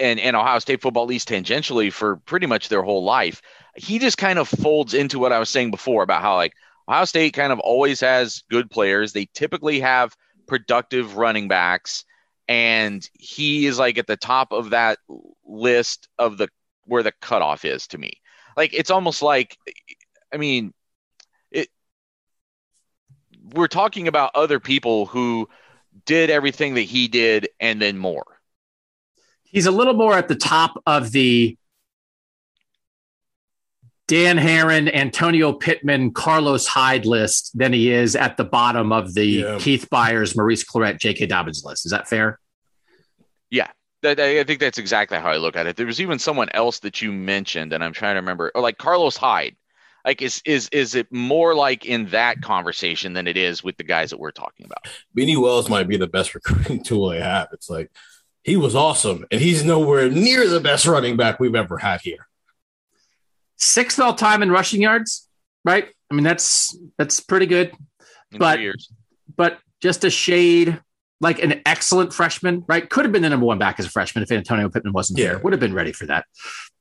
and, and Ohio State football, at least tangentially, for pretty much their whole life, he just kind of folds into what I was saying before about how, like, Ohio State kind of always has good players. They typically have productive running backs, and he is like at the top of that list of the where the cutoff is to me. Like it's almost like, I mean, it. We're talking about other people who did everything that he did and then more. He's a little more at the top of the Dan Herron, Antonio Pittman, Carlos Hyde list than he is at the bottom of the yeah. Keith Byars, Maurice Clarett, J.K. Dobbins list. Is that fair? Yeah, that, I think that's exactly how I look at it. There was even someone else that you mentioned, and I'm trying to remember, or like Carlos Hyde. Like, is is is it more like in that conversation than it is with the guys that we're talking about? Beanie Wells might be the best recruiting tool I have. It's like he was awesome, and he's nowhere near the best running back we've ever had here sixth all time in rushing yards, right? I mean, that's that's pretty good. In but but just a shade like an excellent freshman, right? Could have been the number one back as a freshman if Antonio Pittman wasn't yeah. there. Would have been ready for that.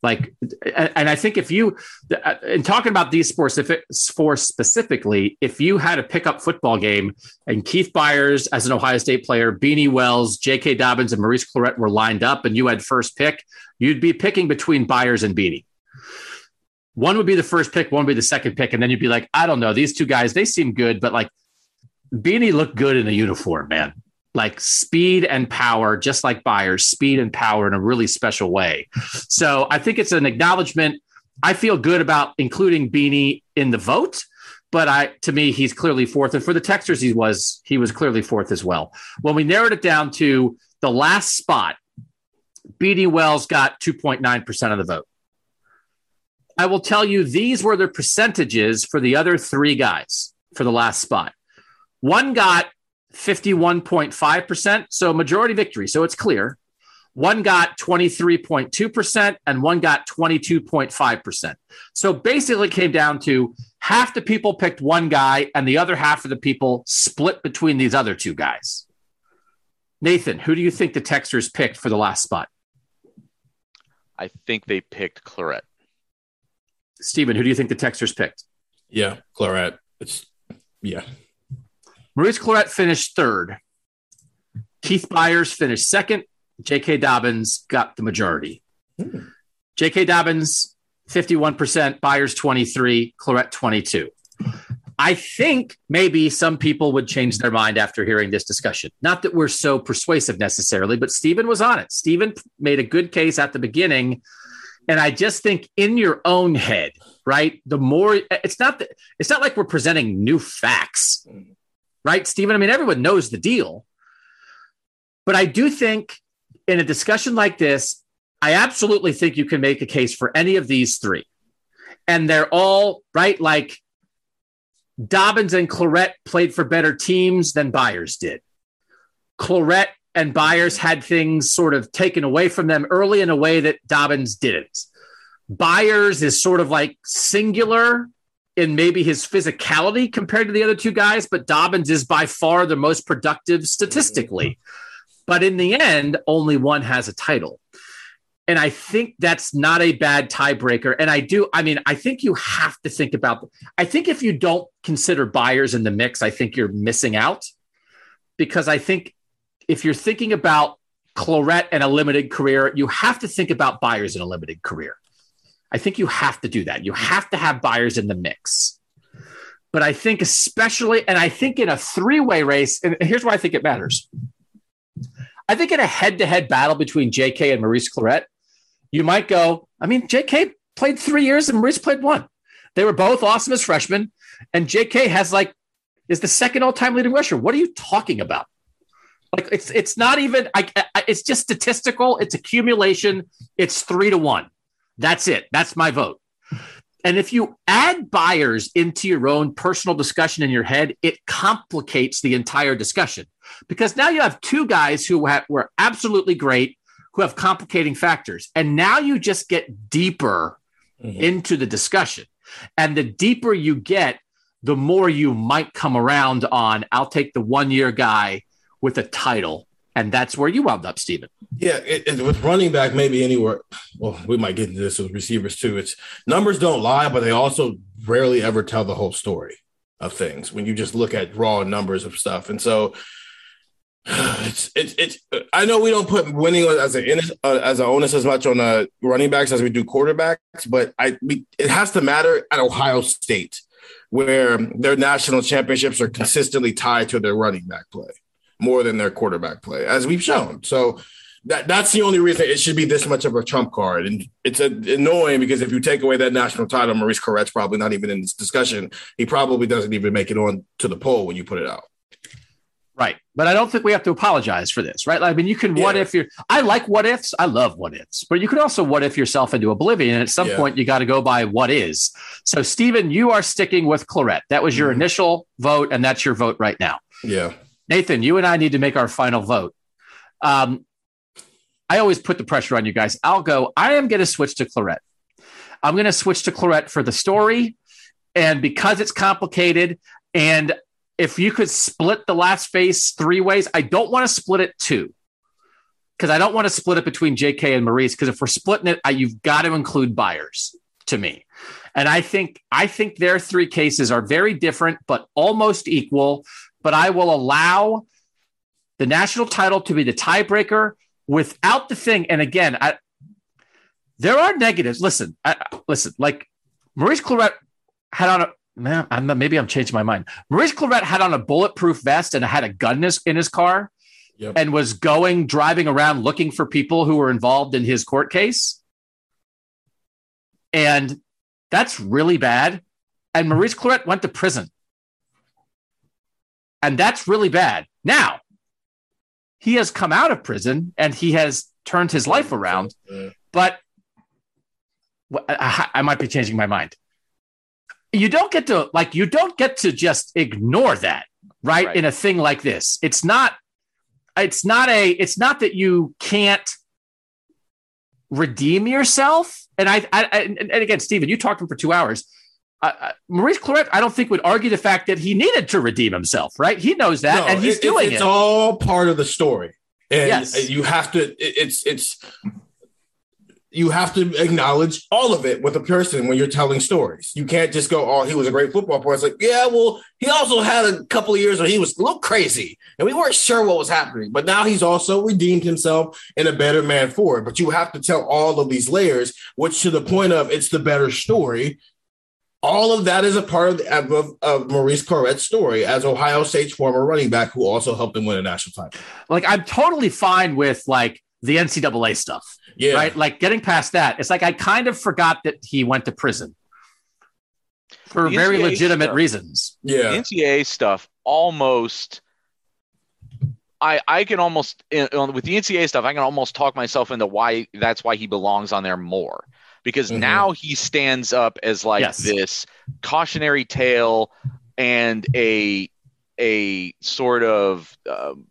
Like, and I think if you, uh, in talking about these sports, if it's for specifically, if you had a pickup football game and Keith Byars as an Ohio State player, Beanie Wells, J.K. Dobbins, and Maurice Clarett were lined up, and you had first pick, you'd be picking between Byars and Beanie one would be the first pick, one would be the second pick, and then you'd be like, I don't know, these two guys, they seem good, but like Beanie looked good in a uniform, man. Like speed and power, just like Byars, speed and power in a really special way. So I think it's an acknowledgement. I feel good about including Beanie in the vote, but I to me he's clearly fourth, and for the Texters he was he was clearly fourth as well. When we narrowed it down to the last spot, Beanie Wells got 2.9 percent of the vote. I will tell you these were the percentages for the other three guys for the last spot. One got 51.5%, so majority victory. So it's clear. One got 23.2% and one got 22.5%. So basically, came down to half the people picked one guy and the other half of the people split between these other two guys. Nathan, who do you think the Texters picked for the last spot? I think they picked Clarett. Stephen, who do you think the Texters picked? Yeah, Clarett. It's yeah. Maurice Clarett finished third. Keith Byars finished second. J.K. Dobbins got the majority. Hmm. J.K. Dobbins, 51%, Byars 23, Clarett 22. I think maybe some people would change their mind after hearing this discussion. Not that we're so persuasive necessarily, but Stephen was on it. Stephen made a good case at the beginning. And I just think in your own head, right? The more it's not that it's not like we're presenting new facts, right, Stephen? I mean, everyone knows the deal. But I do think in a discussion like this, I absolutely think you can make a case for any of these three. And they're all right, like Dobbins and Clarett played for better teams than Byars did. Clarett and Byars had things sort of taken away from them early in a way that Dobbins didn't. Byars is sort of like singular in maybe his physicality compared to the other two guys, but Dobbins is by far the most productive statistically. But in the end, only one has a title. And I think that's not a bad tiebreaker. And I do, I mean, I think you have to think about, I think if you don't consider Byars in the mix, I think you're missing out because I think if you're thinking about Clarett and a limited career, you have to think about Byars in a limited career. I think you have to do that. You have to have Byars in the mix. But I think, especially, and I think in a three way race, and here's why I think it matters. I think in a head to head battle between JK and Maurice Clarett, you might go, I mean, JK played three years and Maurice played one. They were both awesome as freshmen. And JK has like, is the second all time leading rusher. What are you talking about? Like it's it's not even I, I, it's just statistical. It's accumulation. It's three to one. That's it. That's my vote. And if you add Byars into your own personal discussion in your head, it complicates the entire discussion because now you have two guys who ha- were absolutely great who have complicating factors. And now you just get deeper mm-hmm. into the discussion. And the deeper you get, the more you might come around on, I'll take the one year guy with a title. And that's where you wound up, Stephen. Yeah, it, it, with running back, maybe anywhere. Well, we might get into this with receivers too. It's numbers don't lie, but they also rarely ever tell the whole story of things when you just look at raw numbers of stuff. And so it's it's it's. I know we don't put winning as an uh, as an onus as much on uh, running backs as we do quarterbacks, but I we, it has to matter at Ohio State, where their national championships are consistently tied to their running back play more than their quarterback play, as we've shown. So that that's the only reason it should be this much of a trump card, and it's a, annoying because if you take away that national title, Maurice Clarett's probably not even in this discussion. He probably doesn't even make it on to the poll when you put it out. Right. But I don't think we have to apologize for this, right? I mean, you can yeah. what if you're, I like what ifs. I love what ifs, but you can also what if yourself into oblivion. And at some yeah. point, you got to go by what is. So, Stephen, you are sticking with Clarett. That was your mm-hmm. initial vote, and that's your vote right now. Yeah. Nathan, you and I need to make our final vote. Um, I always put the pressure on you guys. I'll go, I am going to switch to Clarett. I'm going to switch to Clarett for the story. And because it's complicated, and if you could split the last phase three ways, I don't want to split it two because I don't want to split it between JK and Maurice. Because if we're splitting it, I, you've got to include Byars to me. And I think I think their three cases are very different, but almost equal. But I will allow the national title to be the tiebreaker without the thing. And again, I, there are negatives. Listen, I, listen. Like Maurice Clarett had on a man, I'm, maybe I'm changing my mind. Maurice Clarett had on a bulletproof vest and had a gun in his, in his car yep. and was going, driving around looking for people who were involved in his court case. And that's really bad. and Maurice Clarett went to prison. And that's really bad. Now, he has come out of prison and he has turned his life around, but I, uh, I might be changing my mind. You don't get to like you don't get to just ignore that, right? Right. In a thing like this. It's not it's not a it's not that you can't redeem yourself. And I, I, I and again, Stephen, you talked to him for two hours. Uh, uh, Maurice Clarett, I don't think would argue the fact that he needed to redeem himself, right? He knows that, No, and he's it- doing it's, it. It's all part of the story, and Yes. you have to. it- It's it's you have to acknowledge all of it with a person when you're telling stories. You can't just go, "Oh, he was a great football player." It's like, yeah, well, he also had a couple of years where he was a little crazy, and we weren't sure what was happening. But now he's also redeemed himself and a better man for it. But you have to tell all of these layers, which to the point of it's the better story. All of that is a part of, the, of, of Maurice Clarett's story as Ohio State's former running back, who also helped him win a national title. like I'm totally fine with like the NCAA stuff, Yeah, right? Like getting past that. It's like I kind of forgot that he went to prison for The very NCAA legitimate stuff. reasons. yeah, NCAA stuff almost. I I can almost with the NCAA stuff I can almost talk myself into why that's why he belongs on there more because Mhm. now he stands up as like Yes. this cautionary tale and a a sort of um,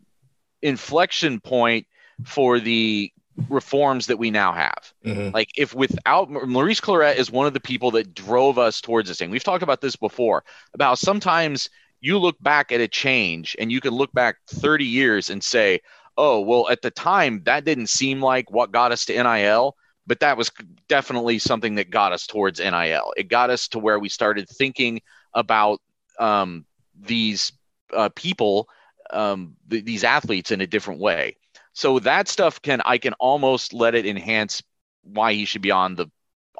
inflection point for the reforms that we now have. Mhm. Like if without Maurice Clarett is one of the people that drove us towards this thing. We've talked about this before about sometimes you look back at a change and you can look back 30 years and say, "Oh, well at the time that didn't seem like what got us to NIL, but that was definitely something that got us towards NIL. It got us to where we started thinking about um, these uh, people, um, th- these athletes in a different way. So that stuff can I can almost let it enhance why he should be on the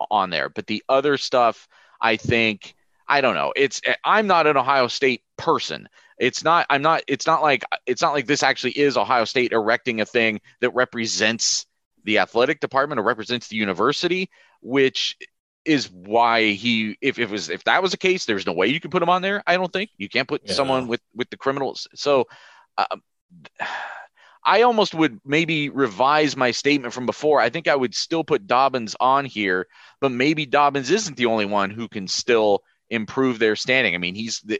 on there. But the other stuff, I think I don't know. It's I'm not an Ohio State person. It's not I'm not it's not like it's not like this actually is Ohio State erecting a thing that represents the athletic department or represents the university, which is why he if it was if that was the case, there's no way you can put him on there. I don't think you can't put Yeah. someone with with the criminals. So uh, I almost would maybe revise my statement from before. I think I would still put Dobbins on here, but maybe Dobbins isn't the only one who can still improve their standing. I mean, he's the,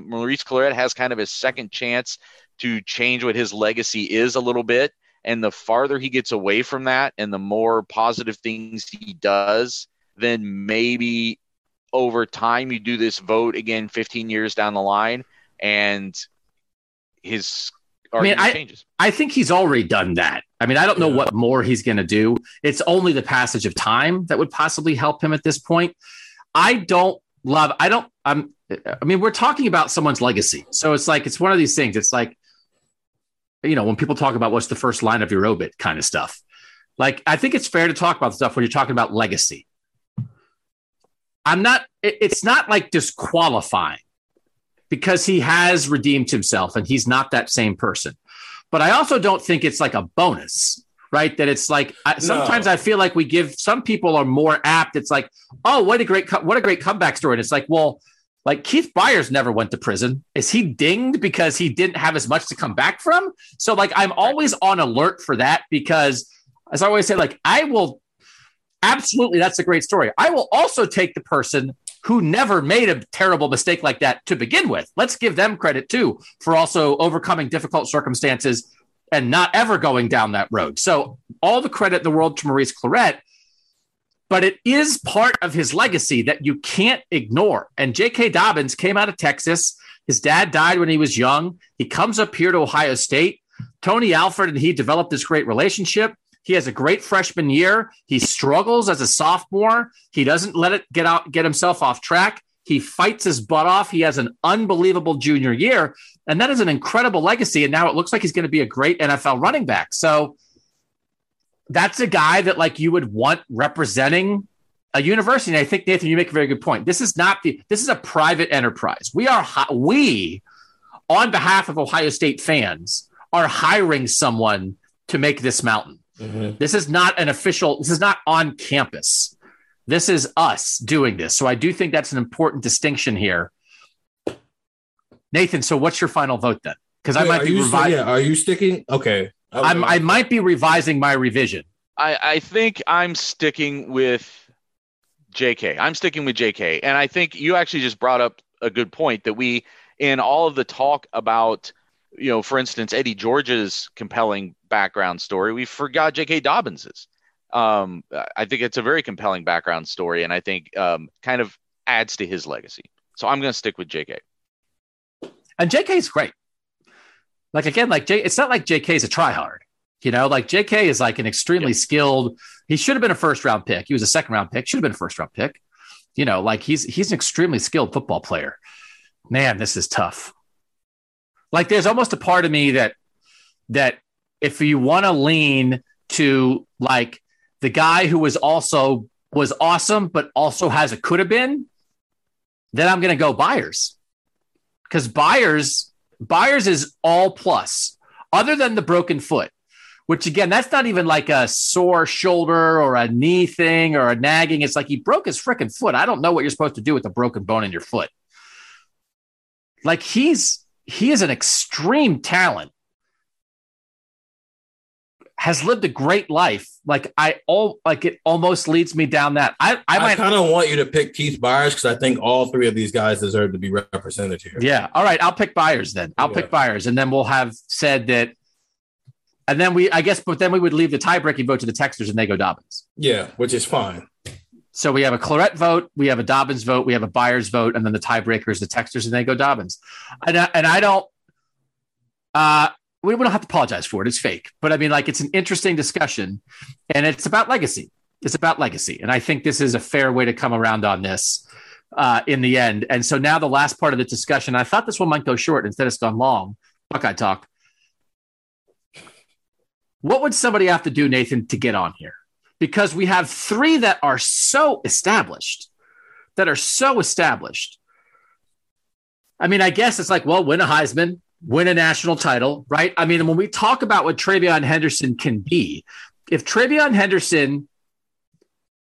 Maurice Clarett has kind of his second chance to change what his legacy is a little bit. And the farther he gets away from that and the more positive things he does, then maybe over time you do this vote again 15 years down the line and his I mean, I- changes. I think he's already done that. I mean, I don't know what more he's going to do. It's only the passage of time that would possibly help him at this point. I don't love, I don't, I'm, I mean, we're talking about someone's legacy. So it's like, it's one of these things. It's like, you know, when people talk about what's the first line of your obit kind of stuff. Like, I think it's fair to talk about stuff when you're talking about legacy. I'm not, it- it's not like disqualifying because he has redeemed himself and he's not that same person. But I also don't think it's like a bonus, right? That it's like I, sometimes I feel like we give some people are more apt. It's like, oh, what a great co- what a great comeback story. And it's like, well, like Keith Byars never went to prison. Is he dinged because he didn't have as much to come back from? So like I'm always on alert for that because as I always say, like I will absolutely that's a great story. I will also take the person who never made a terrible mistake like that to begin with. Let's give them credit too for also overcoming difficult circumstances and not ever going down that road. So all the credit in the world to Maurice Clarett, but it is part of his legacy that you can't ignore. And J.K. Dobbins came out of Texas. His dad died when he was young. He comes up here to Ohio State. Tony Alford and he developed this great relationship. He has a great freshman year. He struggles as a sophomore. He doesn't let it get out, get himself off track. He fights his butt off. He has an unbelievable junior year, and that is an incredible legacy. And now it looks like he's going to be a great NFL running back. So that's a guy that like you would want representing a university. And I think Nathan, you make a very good point. This is not the this is a private enterprise. We are we on behalf of Ohio State fans are hiring someone to make this mountain. Mhm. This is not an official, this is not on campus. This is us doing this. So I do think that's an important distinction here. Nathan, so what's your final vote then? Because I might be revising. yeah, are you sticking? Okay. I'm, I might be revising my revision. I, I think I'm sticking with JK. I'm sticking with JK. And I think you actually just brought up a good point that we, in all of the talk about, you know, for instance, Eddie George's compelling background story, we forgot JK Dobbins's. Um, I think it's a very compelling background story, and I think um, kind of adds to his legacy. So I'm going to stick with JK. And JK is great. Like again, like J, it's not like JK is a tryhard. You know, like JK is like an extremely skilled. He should have been a first round pick. He was a second round pick. Should have been a first round pick. You know, like he's he's an extremely skilled football player. Man, this is tough. Like there's almost a part of me that that if you want to lean to like the guy who was also was awesome but also has a could have been, then I'm going to go Byars because Byars Byars is all plus, other than the broken foot, which again, that's not even like a sore shoulder or a knee thing or a nagging. It's like he broke his freaking foot. I don't know what you're supposed to do with a broken bone in your foot. Like he's he is an extreme talent. Has lived a great life. Like I all like it almost leads me down that. I I might kind of want you to pick Keith Byars because I think all three of these guys deserve to be represented here. Yeah. All right. I'll pick Byars then. I'll Yeah. pick Byars, and then we'll have said that. And then we, I guess, but then we would leave the tie-breaking vote to the texters, and they go Dobbins. Yeah, which is fine. So we have a Clarett vote, we have a Dobbins vote, we have a Byars vote, and then the tiebreaker is the texters, and they go Dobbins. And I, and I don't. Uh, we don't have to apologize for it. It's fake, but I mean, like, it's an interesting discussion, and it's about legacy. It's about legacy, and I think this is a fair way to come around on this uh, in the end. And so now the last part of the discussion, I thought this one might go short instead it's gone long. Buckeye talk. What would somebody have to do, Nathan, to get on here? Because we have three that are so established, that are so established. I mean, I guess it's like, well, win a Heisman, win a national title, right? I mean, when we talk about what TreVeyon Henderson can be, if TreVeyon Henderson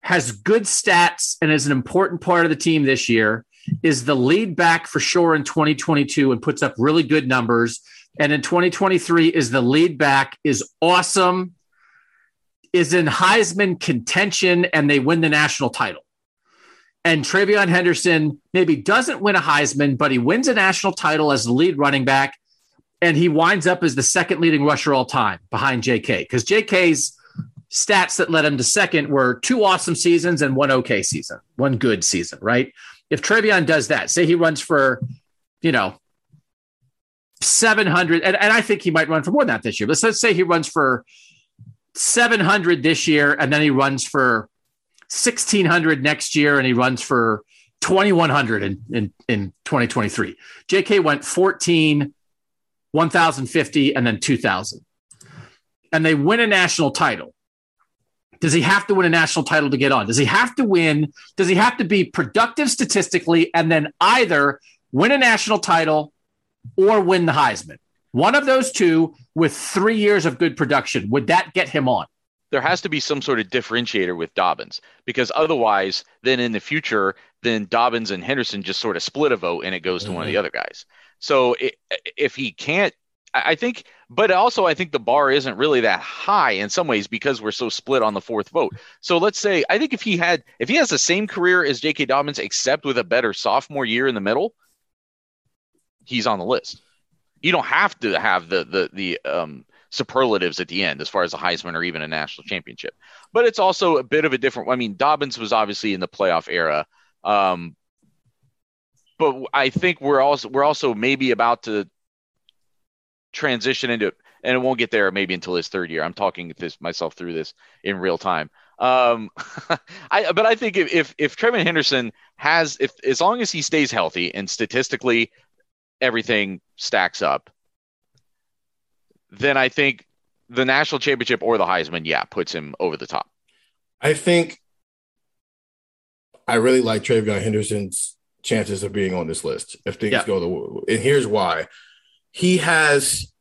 has good stats and is an important part of the team this year, is the lead back for sure in 2022 and puts up really good numbers. And in 2023 is the lead back, is awesome, is in Heisman contention, and they win the national title. And TreVeyon Henderson maybe doesn't win a Heisman, but he wins a national title as the lead running back. And he winds up as the second leading rusher all time behind JK because JK's stats that led him to second were two awesome seasons and one okay season, one good season, right? If TreVeyon does that, say he runs for, you know, 700, and, and I think he might run for more than that this year. Let's, let's say he runs for 700 this year, and then he runs for 1600 next year, and he runs for 2100 in, in, in 2023. JK went 14, 1050, and then 2000. And they win a national title. Does he have to win a national title to get on? Does he have to win? Does he have to be productive statistically and then either win a national title or win the Heisman? One of those two with three years of good production. Would that get him on? There has to be some sort of differentiator with Dobbins because otherwise, then in the future, then Dobbins and Henderson just sort of split a vote and it goes to one of the other guys. So i if he can't, I I think, but also I think the bar isn't really that high in some ways because we're so split on the fourth vote. So let's say I think if he had, if he has the same career as J.K. Dobbins except with a better sophomore year in the middle, he's on the list. You don't have to have the the the um superlatives at the end as far as a Heisman or even a national championship. But it's also a bit of a different. I mean, Dobbins was obviously in the playoff era, um, but I think we're also we're also maybe about to transition into, and it won't get there maybe until his third year. I'm talking this myself through this in real time. Um, I but I think if if, if TreVeyon Henderson has if as long as he stays healthy and statistically everything stacks up, then I think the national championship or the Heisman, yeah, puts him over the top. I think I really like TreVeyon Henderson's chances of being on this list if things Yeah. go the and here's why. He has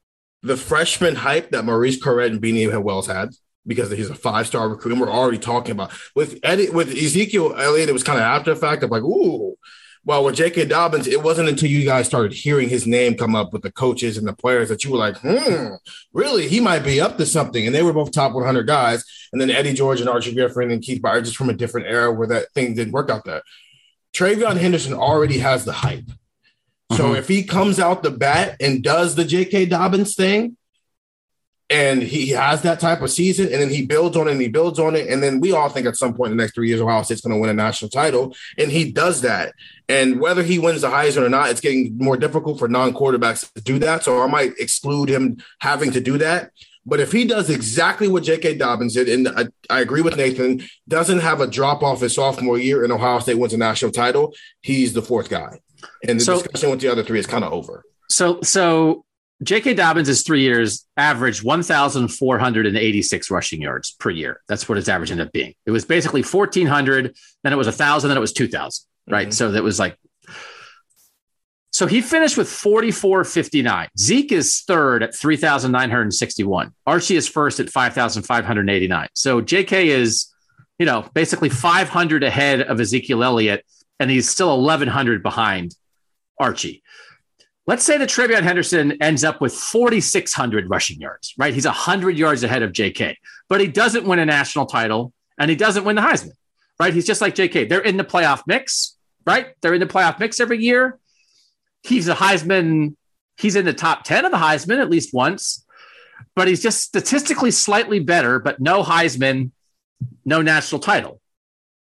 the freshman hype that Maurice Clarett and Beanie Wells had. because he's a five star recruit. And we're already talking about with Eddie with Ezekiel Elliott. It was kind of after the fact of like, ooh. Well, with J.K. Dobbins, it wasn't until you guys started hearing his name come up with the coaches and the players that you were like, hmm, really, he might be up to something. And they were both top 100 guys. And then Eddie George and Archie Griffin and Keith Byars just from a different era where that thing didn't work out there. TreVeyon Henderson already has the hype. So Mhm. if he comes out the bat and does the J.K. Dobbins thing, and he has that type of season, and then he builds on it and he builds on it, and then we all think at some point in the next three years, Ohio State's going to win a national title, and he does that. And whether he wins the Heisman or not, it's getting more difficult for non-quarterbacks to do that. So I might exclude him having to do that. But if he does exactly what J.K. Dobbins did, and I, I agree with Nathan, doesn't have a drop off his sophomore year, and Ohio State wins a national title, he's the fourth guy. And the So- discussion with the other three is kind of over. So so J.K. Dobbins is three years averaged 1,486 rushing yards per year. That's what his average ended up being. It was basically 1,400, then it was 1,000, then it was 2,000, right? Mhm. So that was like, so he finished with 44.59. Zeke is third at 3,961. Archie is first at 5,589. So J.K. is, you know, basically 500 ahead of Ezekiel Elliott, and he's still 1,100 behind Archie let's say that TreVeyon Henderson ends up with 4,600 rushing yards, right? He's 100 yards ahead of JK, but he doesn't win a national title and he doesn't win the Heisman, right? He's just like JK. They're in the playoff mix, right? They're in the playoff mix every year. He's a Heisman. He's in the top 10 of the Heisman at least once, but he's just statistically slightly better, but no Heisman, no national title.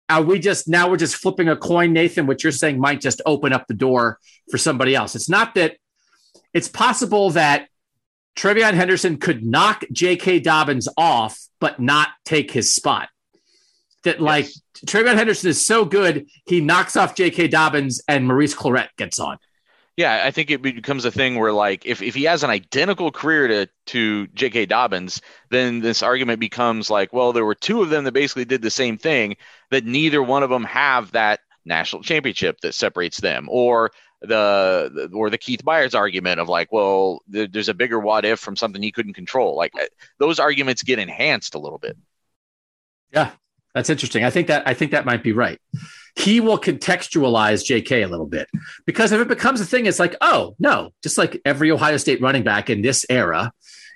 Are we just now we're just flipping a coin, Nathan? What you're saying might just open up the door for somebody else. It's not that it's possible that TreVeyon Henderson could knock J.K. Dobbins off, but not take his spot. That like TreVeyon Henderson is so good, he knocks off J.K. Dobbins and Maurice Clarett gets on. Yeah, I think it becomes a thing where like if, if he has an identical career to to J.K. Dobbins, then this argument becomes like, well, there were two of them that basically did the same thing, that neither one of them have that national championship that separates them, or the, or the Keith Byars argument of like, well, th- there's a bigger what if from something he couldn't control. Like uh, those arguments get enhanced a little bit. Yeah, that's interesting. I think that I think that might be right. He will contextualize JK a little bit because if it becomes a thing, it's like, oh no, just like every Ohio State running back in this era,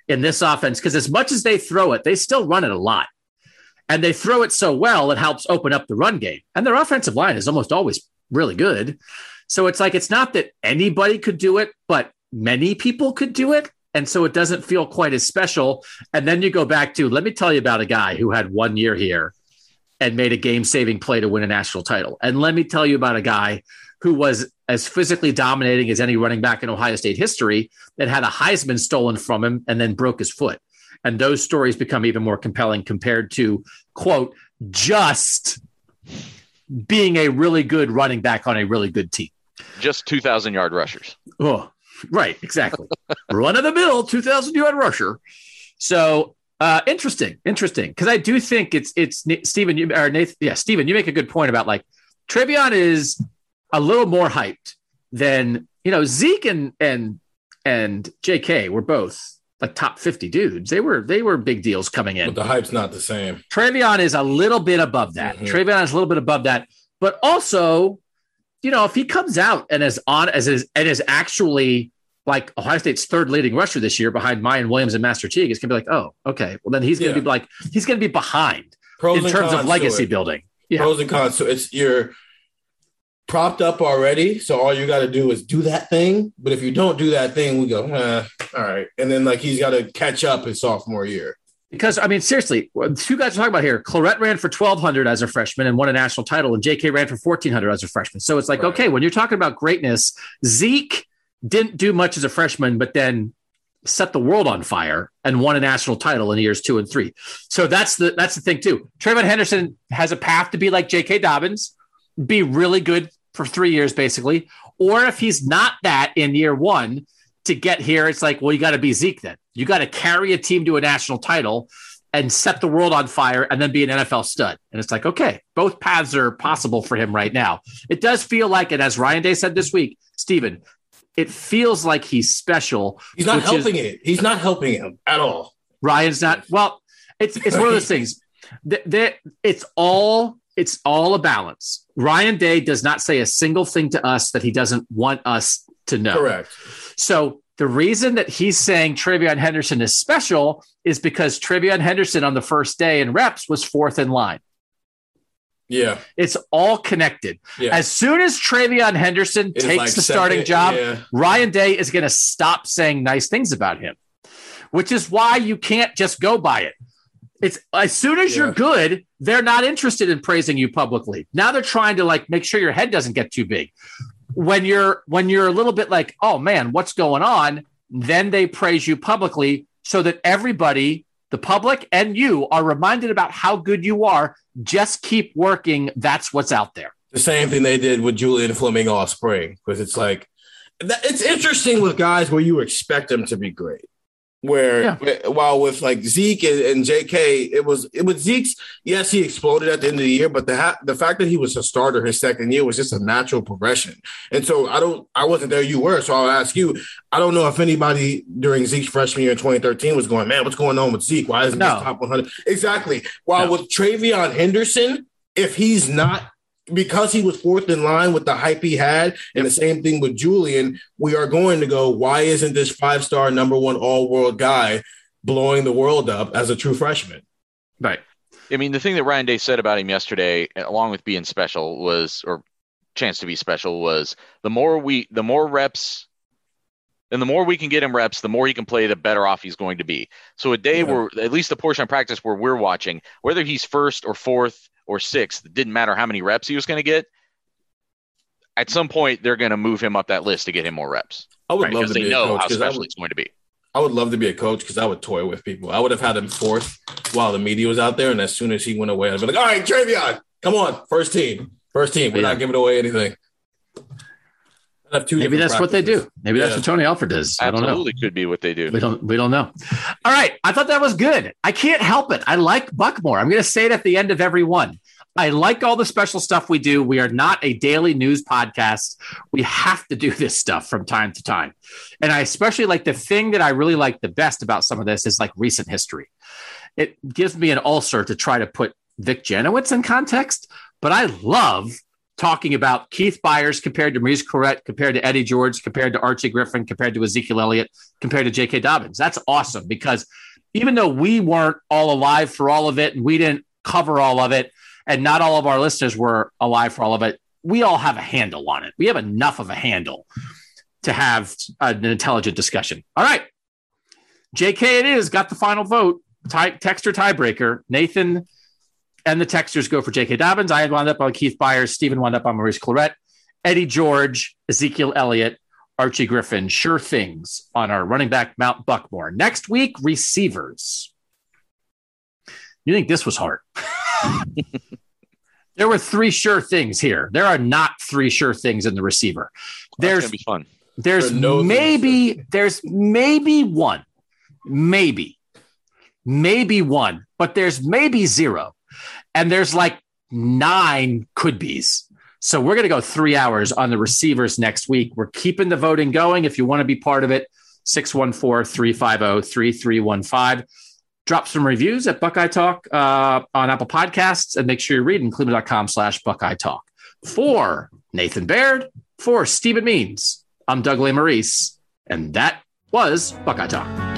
in this offense, because as much as they throw it, they still run it a lot. And they throw it so well, it helps open up the run game. And their offensive line is almost always really good. So it's like it's not that anybody could do it, but many people could do it. And so it doesn't feel quite as special. And then you go back to let me tell you about a guy who had one year here and made a game saving play to win a national title. And let me tell you about a guy who was as physically dominating as any running back in Ohio State history that had a Heisman stolen from him and then broke his foot. And those stories become even more compelling compared to, quote, just being a really good running back on a really good team. Just 2,000 yard rushers. Oh, right, exactly. Run of the mill, 2,000 yard rusher. So uh, interesting, interesting. Because I do think it's it's Stephen you, or Nathan. Yeah, Stephen, you make a good point about like TreVeyon is a little more hyped than you know Zeke and and and J.K. were both like top 50 dudes. They were they were big deals coming in. But the hype's not the same. TreVeyon is a little bit above that. Mhm. TreVeyon is a little bit above that, but also, you know, if he comes out and is on as is and is actually like Ohio State's third leading rusher this year behind Miyan Williams and Master Teague, it's gonna be like, oh, okay. Well, then he's gonna Yeah. be like he's gonna be behind Pros in terms of legacy building. Yeah. Pros and cons. So it's you're propped up already. So all you got to do is do that thing. But if you don't do that thing, we go, eh, all right. And then like he's got to catch up his sophomore year. Because I mean, seriously, two guys are talking about here. Clarett ran for twelve hundred as a freshman and won a national title, and J.K. ran for fourteen hundred as a freshman. So it's like, Right. okay, when you're talking about greatness, Zeke didn't do much as a freshman, but then set the world on fire and won a national title in years two and three. So that's the that's the thing too. TreVeyon Henderson has a path to be like J.K. Dobbins, be really good for three years basically, or if he's not that in year one, to get here, it's like, well, you got to be Zeke then. You got to carry a team to a national title and set the world on fire and then be an NFL stud. And it's like, okay, both paths are possible for him right now. It does feel like, and as Ryan Day said this week, Stephen, it feels like he's special. He's not which is- helping it. He's not helping him at all. Ryan's not, well, It's it's one of those things that, that it's all it's all a balance. Ryan Day does not say a single thing to us that he doesn't want us to know. Correct. So the reason that he's saying TreVeyon Henderson is special is because TreVeyon Henderson on the first day in reps was fourth in line. Yeah. It's all connected. Yeah. As soon as TreVeyon Henderson It's takes like the starting second- job, yeah. Ryan Day is going to stop saying nice things about him, which is why you can't just go by it. It's as soon as you're good, they're not interested in praising you publicly. Now they're trying to like make sure your head doesn't get too big. When you're when you're a little bit like, oh man, what's going on? Then they praise you publicly so that everybody, the public and you, are reminded about how good you are. Just keep working. That's what's out there. the same thing they did with Julian Fleming all spring because it's like it's interesting with guys where you expect them to be great. Where Yeah. while with like Zeke and, and J.K., it was it was Zeke's. Yes, he exploded at the end of the year, but the ha- the fact that he was a starter his second year was just a natural progression. And so I don't, I wasn't there. You were, so I'll ask you. I don't know if anybody during Zeke's freshman year in 2013 was going, man, what's going on with Zeke? Why isn't No. he top 100? Exactly. While No. with TreVeyon Henderson, if he's not because he was fourth in line with the hype he had, and the same thing with Julian, we are going to go, why isn't this five star number one all world guy blowing the world up as a true freshman? Right. I mean, the thing that Ryan Day said about him yesterday, along with being special, was or chance to be special was the more we, the more reps, and the more we can get him reps, the more he can play, the better off he's going to be. So a day Yeah. where, at least the portion of practice where we're watching, whether he's first or fourth or sixth, it didn't matter how many reps he was going to get. At some point, they're going to move him up that list to get him more reps I would right? love because to they be a know coach how 'cause I special would, he's going to be. I would love to be a coach because I would toy with people. I would have had him fourth while the media was out there, and as soon as he went away, I'd be like, "All right, TreVeyon, come on, first team, first team. We're Yeah. not giving away anything." I'd have two Maybe different that's what they do. Maybe that's what Tony Alford does. I don't know. Absolutely could be what they do. We don't we don't know. All right. I thought that was good. I can't help it. I like Buckmore. I'm going to say it at the end of every one. I like all the special stuff we do. We are not a daily news podcast. We have to do this stuff from time to time. And I especially like the thing that I really like the best about some of this is like recent history. It gives me an ulcer to try to put Vic Janowicz in context, but I love talking about Keith Byars compared to Maurice Clarett, compared to Eddie George, compared to Archie Griffin, compared to Ezekiel Elliott, compared to J.K. Dobbins. That's awesome because even though we weren't all alive for all of it and we didn't cover all of it, and not all of our listeners were alive for all of it, we all have a handle on it. We have enough of a handle to have an intelligent discussion. All right. JK, it is got the final vote. Tie, texter tiebreaker. Nathan and the texters go for J.K. Dobbins. I wound up on Keith Byars. Stephen wound up on Maurice Clarett. Eddie George, Ezekiel Elliott, Archie Griffin. Sure things on our running back Mount Buckmore. Next week, receivers. You think this was hard? there were three sure things here. There are not three sure things in the receiver. That's There's going to be fun. there's There no maybe there's maybe one, maybe, maybe one, but there's maybe zero, and there's like nine could be's. So we're going to go three hours on the receivers next week. We're keeping the voting going. If you want to be part of it, 614 350 3315. Drop some reviews at Buckeye Talk uh, on Apple Podcasts and make sure you read cleveland.com slash Buckeye Talk. For Nathan Baird, for Stephen Means, I'm Doug Lesmerises, and that was Buckeye Talk.